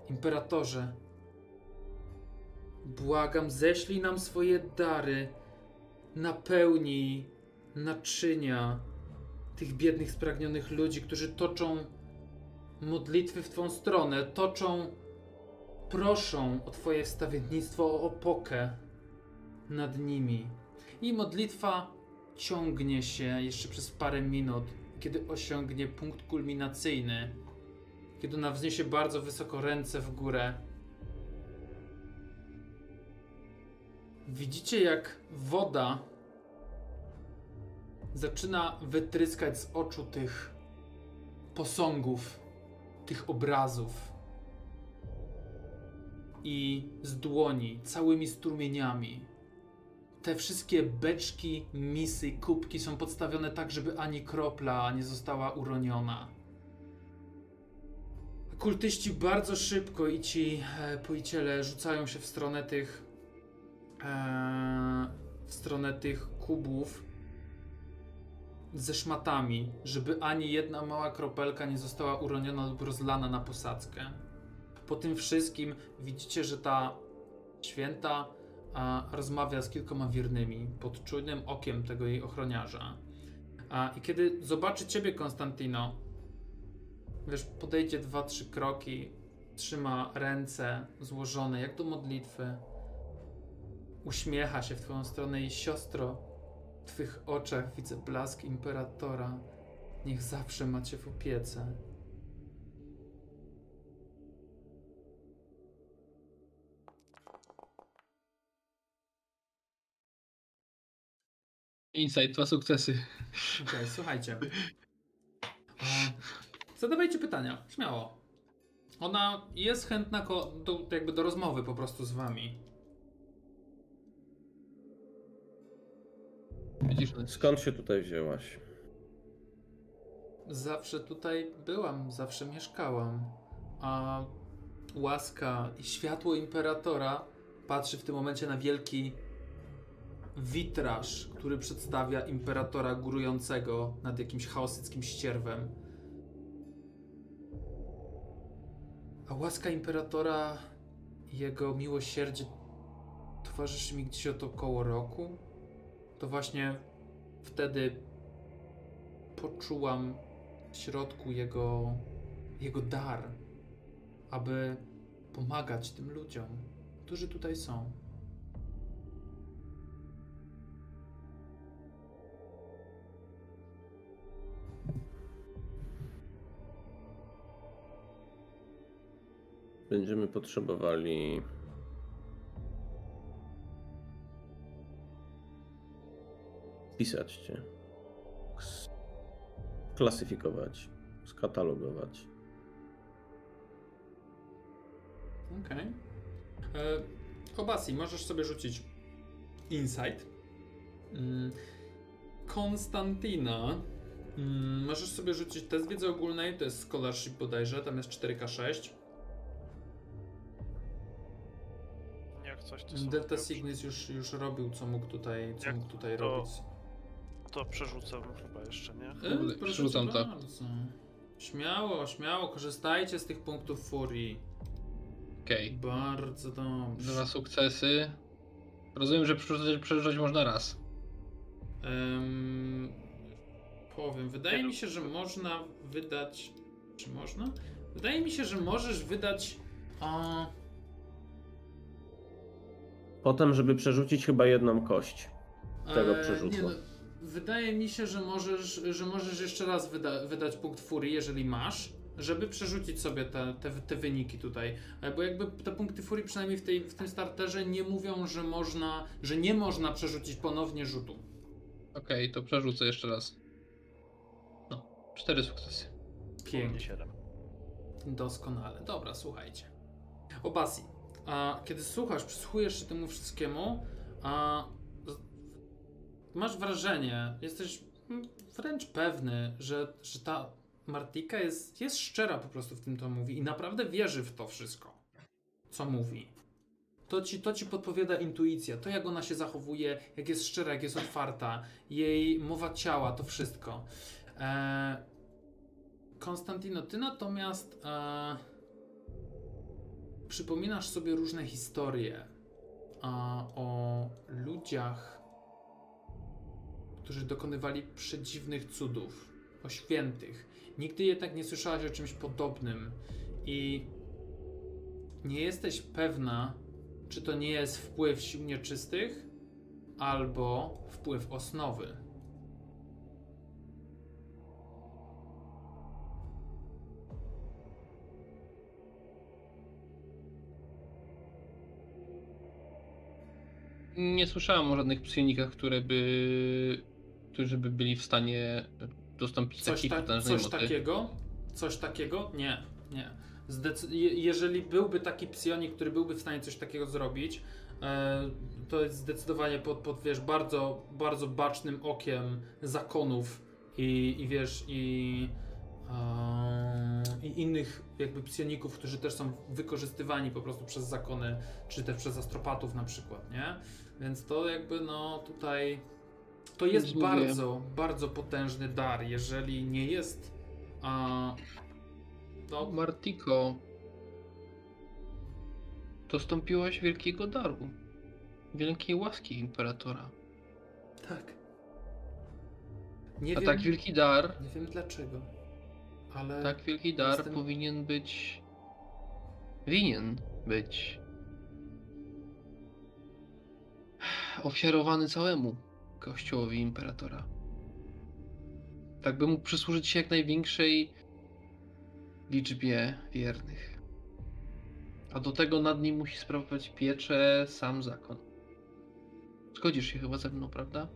A: Imperatorze, błagam, ześlij nam swoje dary, napełnij naczynia tych biednych, spragnionych ludzi, którzy toczą modlitwy w Twą stronę, toczą, proszą o Twoje wstawiennictwo, o opokę nad nimi. I modlitwa ciągnie się jeszcze przez parę minut, kiedy osiągnie punkt kulminacyjny, kiedy ona wzniesie bardzo wysoko ręce w górę. Widzicie, jak woda zaczyna wytryskać z oczu tych posągów, tych obrazów i z dłoni, całymi strumieniami. Te wszystkie beczki, misy, kubki są podstawione tak, żeby ani kropla nie została uroniona. Kultyści bardzo szybko i ci e, pojiciele rzucają się w stronę tych w stronę tych kubów ze szmatami, żeby ani jedna mała kropelka nie została uroniona lub rozlana na posadzkę. Po tym wszystkim widzicie, że ta święta a, rozmawia z kilkoma wiernymi pod czujnym okiem tego jej ochroniarza. A, I kiedy zobaczy ciebie, Konstantino, wiesz, podejdzie dwa, trzy kroki, trzyma ręce złożone jak do modlitwy, Uśmiecha się w twoją stronę i siostro, w twych oczach widzę blask imperatora. Niech zawsze macie w opiece.
E: Insight, dwa sukcesy.
A: Okay, słuchajcie. E, zadawajcie pytania, śmiało. Ona jest chętna do, jakby do rozmowy po prostu z wami.
E: Widzisz,
D: Skąd się tutaj wzięłaś?
A: Zawsze tutaj byłam, zawsze mieszkałam. A łaska i światło imperatora patrzy w tym momencie na wielki witraż, który przedstawia imperatora górującego nad jakimś chaosyckim ścierwem. A łaska imperatora i jego miłosierdzie towarzyszy mi gdzieś od około roku. To właśnie wtedy poczułam w środku jego, jego dar, aby pomagać tym ludziom, którzy tutaj są.
D: Będziemy potrzebowali pisać cię, klasyfikować, skatalogować.
A: Okej. Okay. Obasi, możesz sobie rzucić Insight. Mm, Konstantina. Mm, możesz sobie rzucić test wiedzy ogólnej, to jest scholarship bodajże, tam jest 4K6.
C: Jak coś to
A: Delta. Cygnus już, już robił, co mógł tutaj, co
C: Jak
A: mógł tutaj
C: to-
A: robić.
C: To przerzucam chyba jeszcze, nie?
A: E,
E: przerzucam to.
A: bardzo. Śmiało, śmiało, korzystajcie z tych punktów furii.
E: Okej.
A: Bardzo dobrze.
E: Dwa sukcesy. Rozumiem, że przerzucać, przerzucać można raz.
A: Em, powiem, wydaje
C: Nie,
A: mi się, że można wydać. Czy można? Wydaje mi się, że możesz wydać. A,
D: Potem, żeby przerzucić chyba jedną kość. Tego przerzutu.
A: no, wydaje mi się, że możesz, że możesz jeszcze raz wyda, wydać punkt furii, jeżeli masz, żeby przerzucić sobie te, te, te wyniki tutaj. E, Bo jakby te punkty furii, przynajmniej w, tej, w tym starterze, nie mówią, że można, że nie można przerzucić ponownie rzutu.
E: Okej, to przerzucę jeszcze raz. No, cztery sukcesy.
A: Pięknie.
C: 7.
A: Doskonale. Dobra, słuchajcie. Obasi, a kiedy słuchasz, przysłuchujesz się temu wszystkiemu, a masz wrażenie, jesteś wręcz pewny, że, że ta Martika jest, jest szczera po prostu w tym, co mówi i naprawdę wierzy w to wszystko, co mówi. To ci, to ci podpowiada intuicja, to jak ona się zachowuje, jak jest szczera, jak jest otwarta, jej mowa ciała, to wszystko. Eee, Konstantino, ty natomiast e, przypominasz sobie różne historie e, o ludziach, którzy dokonywali przedziwnych cudów, o świętych. Nigdy jednak nie słyszałaś o czymś podobnym i nie jesteś pewna, czy to nie jest wpływ sił nieczystych albo wpływ osnowy.
E: Nie słyszałem o żadnych psionikach, które by. Którzy by byli w stanie dostąpić
A: Coś,
E: takiej
A: ta, coś
E: mocy.
A: takiego? Coś takiego? Nie, nie. Jeżeli byłby taki psionik, który byłby w stanie coś takiego zrobić, e, to jest zdecydowanie pod, pod wiesz, bardzo, bardzo bacznym okiem zakonów i, i wiesz, i, e, i innych jakby psioników, którzy też są wykorzystywani po prostu przez zakony, czy też przez astropatów na przykład, nie? Więc to jakby no tutaj to jest bardzo, bardzo potężny dar, jeżeli nie jest a, no,
E: Martiko, dostąpiłaś wielkiego daru. Wielkiej łaski imperatora.
A: tak. Nie
E: A
A: wiem,
E: tak wielki dar,
A: nie wiem dlaczego, ale
E: tak wielki dar
A: jestem-
E: powinien być. Winien być. Ofiarowany całemu kościołowi imperatora. Tak by mógł przysłużyć się jak największej liczbie wiernych. A do tego nad nim musi sprawować pieczę sam zakon. Zgodzisz się chyba ze mną, prawda?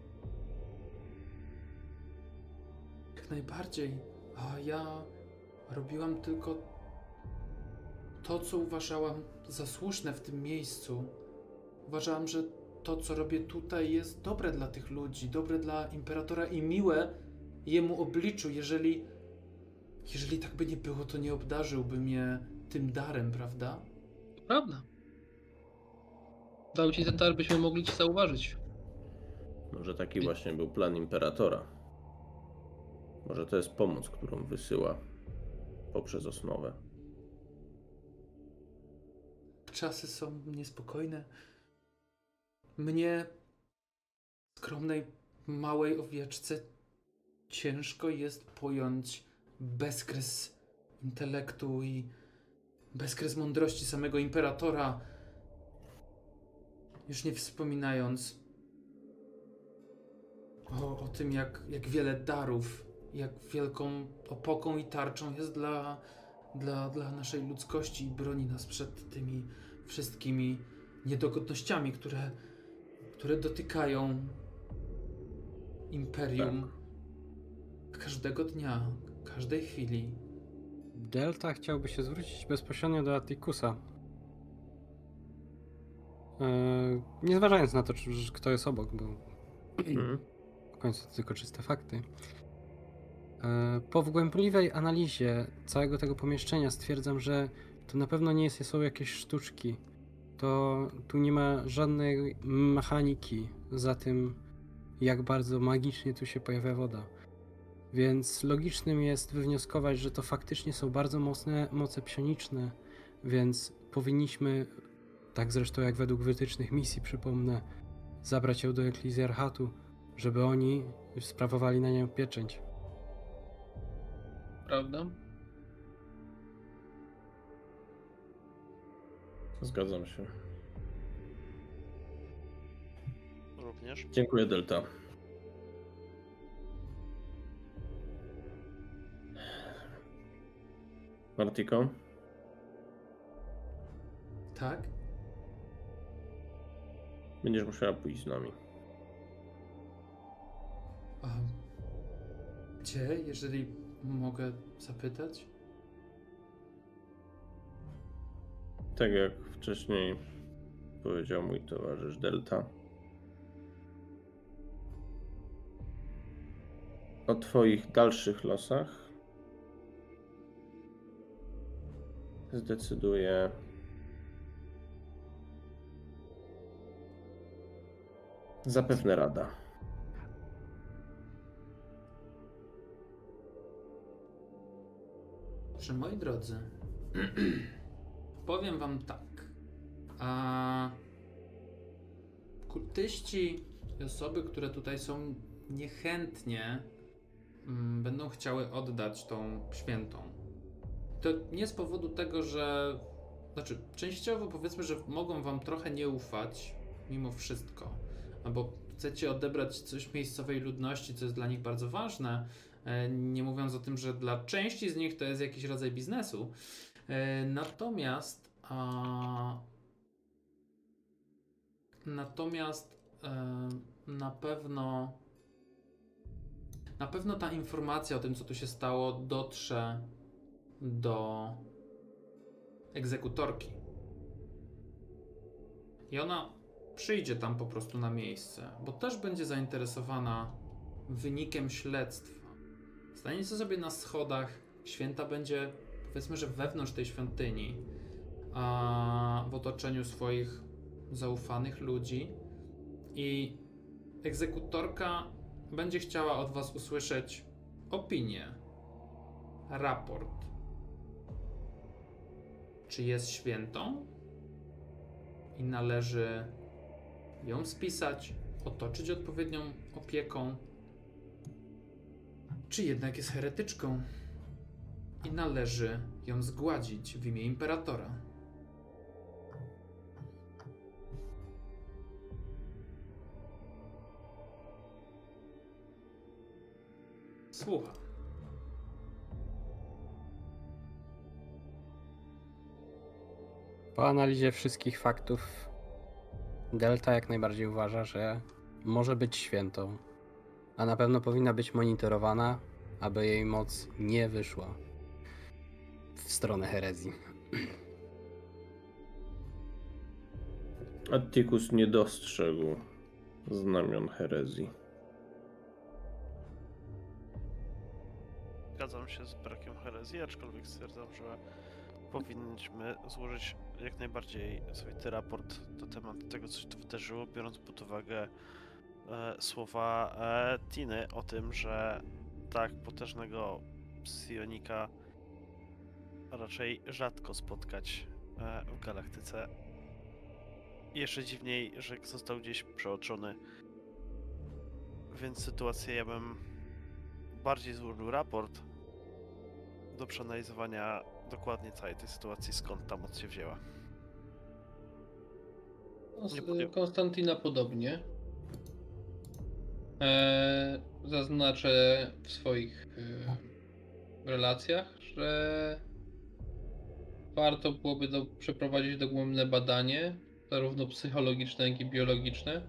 A: Jak najbardziej. A ja robiłam tylko to, co uważałam za słuszne w tym miejscu. Uważałam, że to, co robię tutaj, jest dobre dla tych ludzi, dobre dla imperatora i miłe jemu obliczu. Jeżeli, jeżeli tak by nie było, to nie obdarzyłby mnie tym darem, prawda?
E: To prawda. Dał ci ten dar, byśmy mogli ci zauważyć.
D: Może taki właśnie był plan imperatora. Może to jest pomoc, którą wysyła poprzez osnowę.
A: Czasy są niespokojne. Mnie, skromnej, małej owieczce, ciężko jest pojąć bezkres intelektu i bezkres mądrości samego imperatora. Już nie wspominając o, o tym, jak, jak wiele darów, jak wielką opoką i tarczą jest dla, dla, dla naszej ludzkości i broni nas przed tymi wszystkimi niedogodnościami, które, które dotykają imperium każdego dnia, każdej chwili.
B: Delta chciałby się zwrócić bezpośrednio do Atikusa. Eee, nie zważając na to, czy, że kto jest obok, bo
D: Mhm.
B: w końcu to tylko czyste fakty. E, Po wgłębliwej analizie całego tego pomieszczenia stwierdzam, że to na pewno nie jest, są jakieś sztuczki. To tu nie ma żadnej mechaniki za tym, jak bardzo magicznie tu się pojawia woda. Więc logicznym jest wywnioskować, że to faktycznie są bardzo mocne moce psioniczne, więc powinniśmy, tak zresztą jak według wytycznych misji, przypomnę, zabrać ją do eklizjarchatu, żeby oni sprawowali na nią pieczęć.
E: Prawda?
D: Zgadzam się.
C: Również.
D: Dziękuję, Delta. Martiko?
A: Tak?
D: Będziesz musiała pójść z nami.
A: A gdzie, jeżeli mogę zapytać?
D: Tak jak wcześniej powiedział mój towarzysz Delta. O Twoich dalszych losach zdecyduje zapewne Rada.
A: Że moi drodzy, powiem wam tak. A kultyści i osoby, które tutaj są niechętnie mm, będą chciały oddać tą świętą. To nie z powodu tego, że. Znaczy, częściowo powiedzmy, że mogą wam trochę nie ufać, mimo wszystko. Albo chcecie odebrać coś miejscowej ludności, co jest dla nich bardzo ważne. E, Nie mówiąc o tym, że dla części z nich to jest jakiś rodzaj biznesu. E, Natomiast. A, natomiast e, na pewno. Na pewno ta informacja o tym, co tu się stało, dotrze do egzekutorki. I ona przyjdzie tam po prostu na miejsce, bo też będzie zainteresowana wynikiem śledztwa. Staniecie sobie na schodach, święta będzie, powiedzmy, że wewnątrz tej świątyni, a w otoczeniu swoich zaufanych ludzi. I egzekutorka będzie chciała od Was usłyszeć opinię, raport. Czy jest świętą i należy ją spisać, otoczyć odpowiednią opieką, czy jednak jest heretyczką i należy ją zgładzić w imię imperatora. Słucham.
B: Po analizie wszystkich faktów, Delta jak najbardziej uważa, że może być świętą, a na pewno powinna być monitorowana aby jej moc nie wyszła w stronę herezji.
D: Atticus nie dostrzegł znamion herezji.
C: Zgadzam się z brakiem herezji, aczkolwiek stwierdzam, że powinniśmy złożyć jak najbardziej swój raport na temat tego, co się tu wydarzyło, biorąc pod uwagę e, słowa e, Tiny o tym, że tak potężnego psionika raczej rzadko spotkać e, w galaktyce. Jeszcze dziwniej, że został gdzieś przeoczony. Więc sytuację ja bym bardziej złożył raport do przeanalizowania dokładnie całej tej sytuacji, skąd ta moc się wzięła.
E: Konstantina podobnie. Eee, zaznaczę w swoich e, relacjach, że warto byłoby do, przeprowadzić dogłębne badanie, zarówno psychologiczne, jak i biologiczne.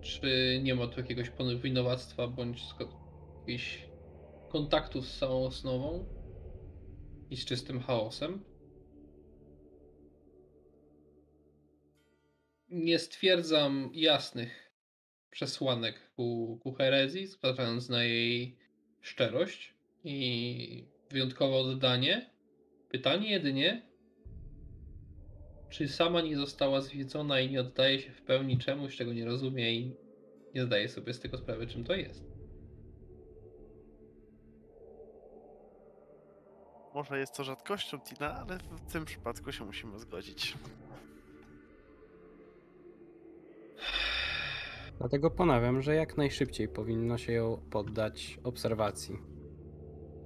E: Czy nie ma tu jakiegoś powinowactwa bądź sko- kontaktów z całą osnową i z czystym chaosem. nie stwierdzam jasnych przesłanek ku, ku herezji, zważając na jej szczerość i wyjątkowe oddanie. Pytanie jedynie, czy sama nie została zwiedzona i nie oddaje się w pełni czemuś, czego nie rozumie i nie zdaje sobie z tego sprawy, czym to jest.
C: Może jest to rzadkością, Tina, ale w tym przypadku się musimy zgodzić.
B: Dlatego ponawiam, że jak najszybciej powinno się ją poddać obserwacji,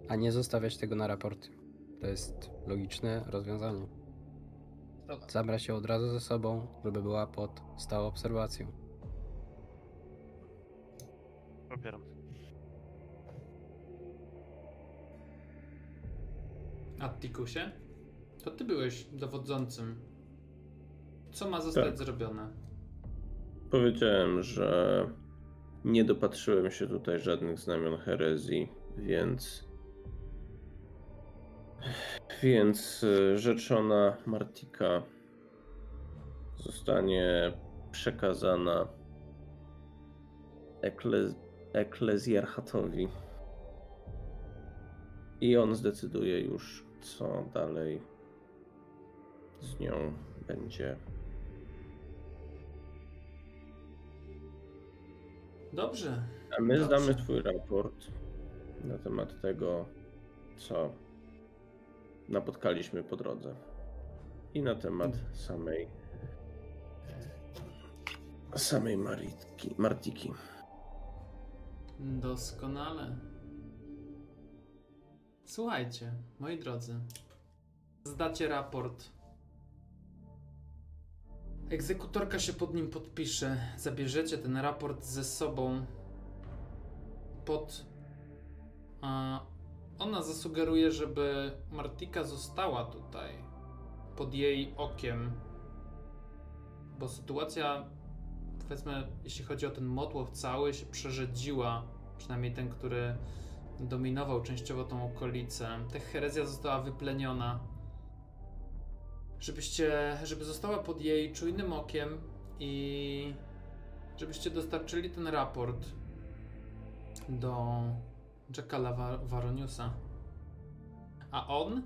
B: a nie zostawiać tego na raporty. To jest logiczne rozwiązanie. Zabrać ją od razu ze sobą, żeby była pod stałą obserwacją.
C: Popieram.
A: Attikusie? To ty byłeś dowodzącym. Co ma zostać
D: Tak.
A: zrobione?
D: Powiedziałem, że nie dopatrzyłem się tutaj żadnych znamion herezji, więc. Więc y, rzeczona Martika zostanie przekazana ekle... eklezjarchatowi. I on zdecyduje już, co dalej z nią będzie
A: Dobrze.
D: A my
A: Dobrze.
D: zdamy Twój raport na temat tego, co napotkaliśmy po drodze. I na temat samej samej Maritki, Martiki.
A: Doskonale. Słuchajcie, moi drodzy. Zdacie raport. Egzekutorka się pod nim podpisze. Zabierzecie ten raport ze sobą. Pod. A ona zasugeruje, żeby Martika została tutaj. Pod jej okiem. Bo sytuacja, powiedzmy, jeśli chodzi o ten motłoch cały, się przerzedziła. Przynajmniej ten, który dominował częściowo tą okolicę. Ta herezja została wypleniona. Żebyście, żeby została pod jej czujnym okiem i żebyście dostarczyli ten raport do Jackala Wa- Varoniusa. A on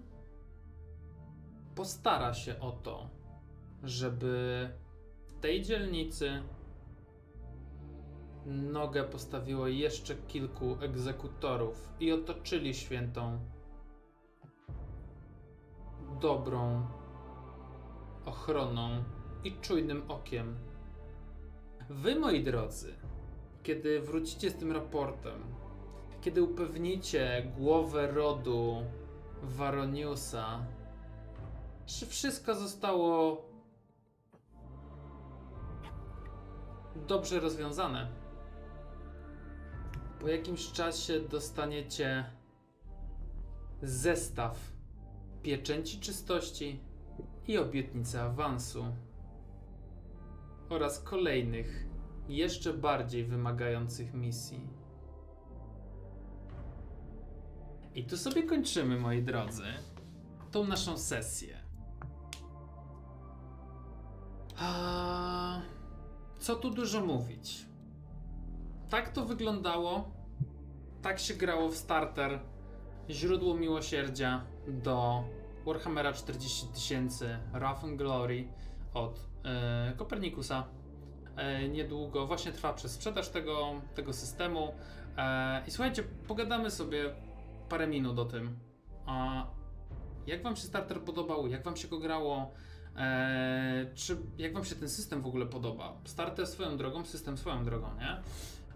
A: postara się o to, żeby w tej dzielnicy nogę postawiło jeszcze kilku egzekutorów i otoczyli świętą dobrą ochroną i czujnym okiem. Wy, moi drodzy, kiedy wrócicie z tym raportem, kiedy upewnicie głowę rodu Varoniusa, że wszystko zostało dobrze rozwiązane, po jakimś czasie dostaniecie zestaw pieczęci czystości i obietnicy awansu oraz kolejnych, jeszcze bardziej wymagających misji. I tu sobie kończymy, moi drodzy, tą naszą sesję. A, co tu dużo mówić? Tak to wyglądało. Tak się grało w starter. Źródło miłosierdzia do Warhammera 40 tysięcy Wrath and Glory od e, Kopernikusa. E, niedługo właśnie trwa przez sprzedaż tego, tego systemu. E, I słuchajcie, pogadamy sobie parę minut o tym. A jak wam się starter podobał? Jak wam się go grało? Czy jak wam się ten system w ogóle podoba? Starter swoją drogą, system swoją drogą, nie?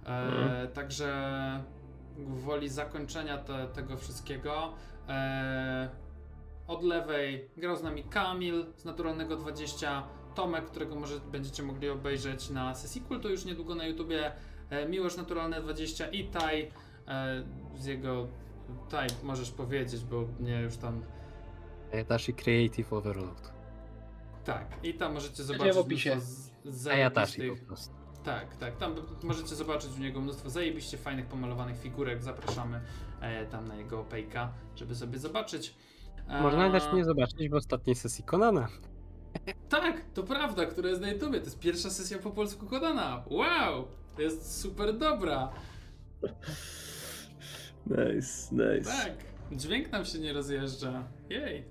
A: E,
D: Mhm.
A: Także gwoli zakończenia te, tego wszystkiego. E, od lewej grał z nami Kamil z Naturalnego 20, Tomek, którego może będziecie mogli obejrzeć na sesji kultu już niedługo na YouTubie, e, Miłosz Naturalne 20 i Taj e, z jego... Taj, możesz powiedzieć, bo nie już tam...
B: Ayatashi Creative Overload.
A: Tak, i tam możecie zobaczyć
E: w opisie.
A: mnóstwo z-
B: Ayatashi
A: zajebistych...
B: po prostu.
A: Tak, tak. Tam możecie zobaczyć u niego mnóstwo zajebiście fajnych pomalowanych figurek. Zapraszamy e, tam na jego opejka, żeby sobie zobaczyć. E,
B: Można też nie zobaczyć w ostatniej sesji Konana.
A: Tak, to prawda, która jest na YouTubie. To jest pierwsza sesja po polsku Kodana. Wow! To jest super dobra.
D: Nice, nice.
A: Tak. Dźwięk nam się nie rozjeżdża. Jej.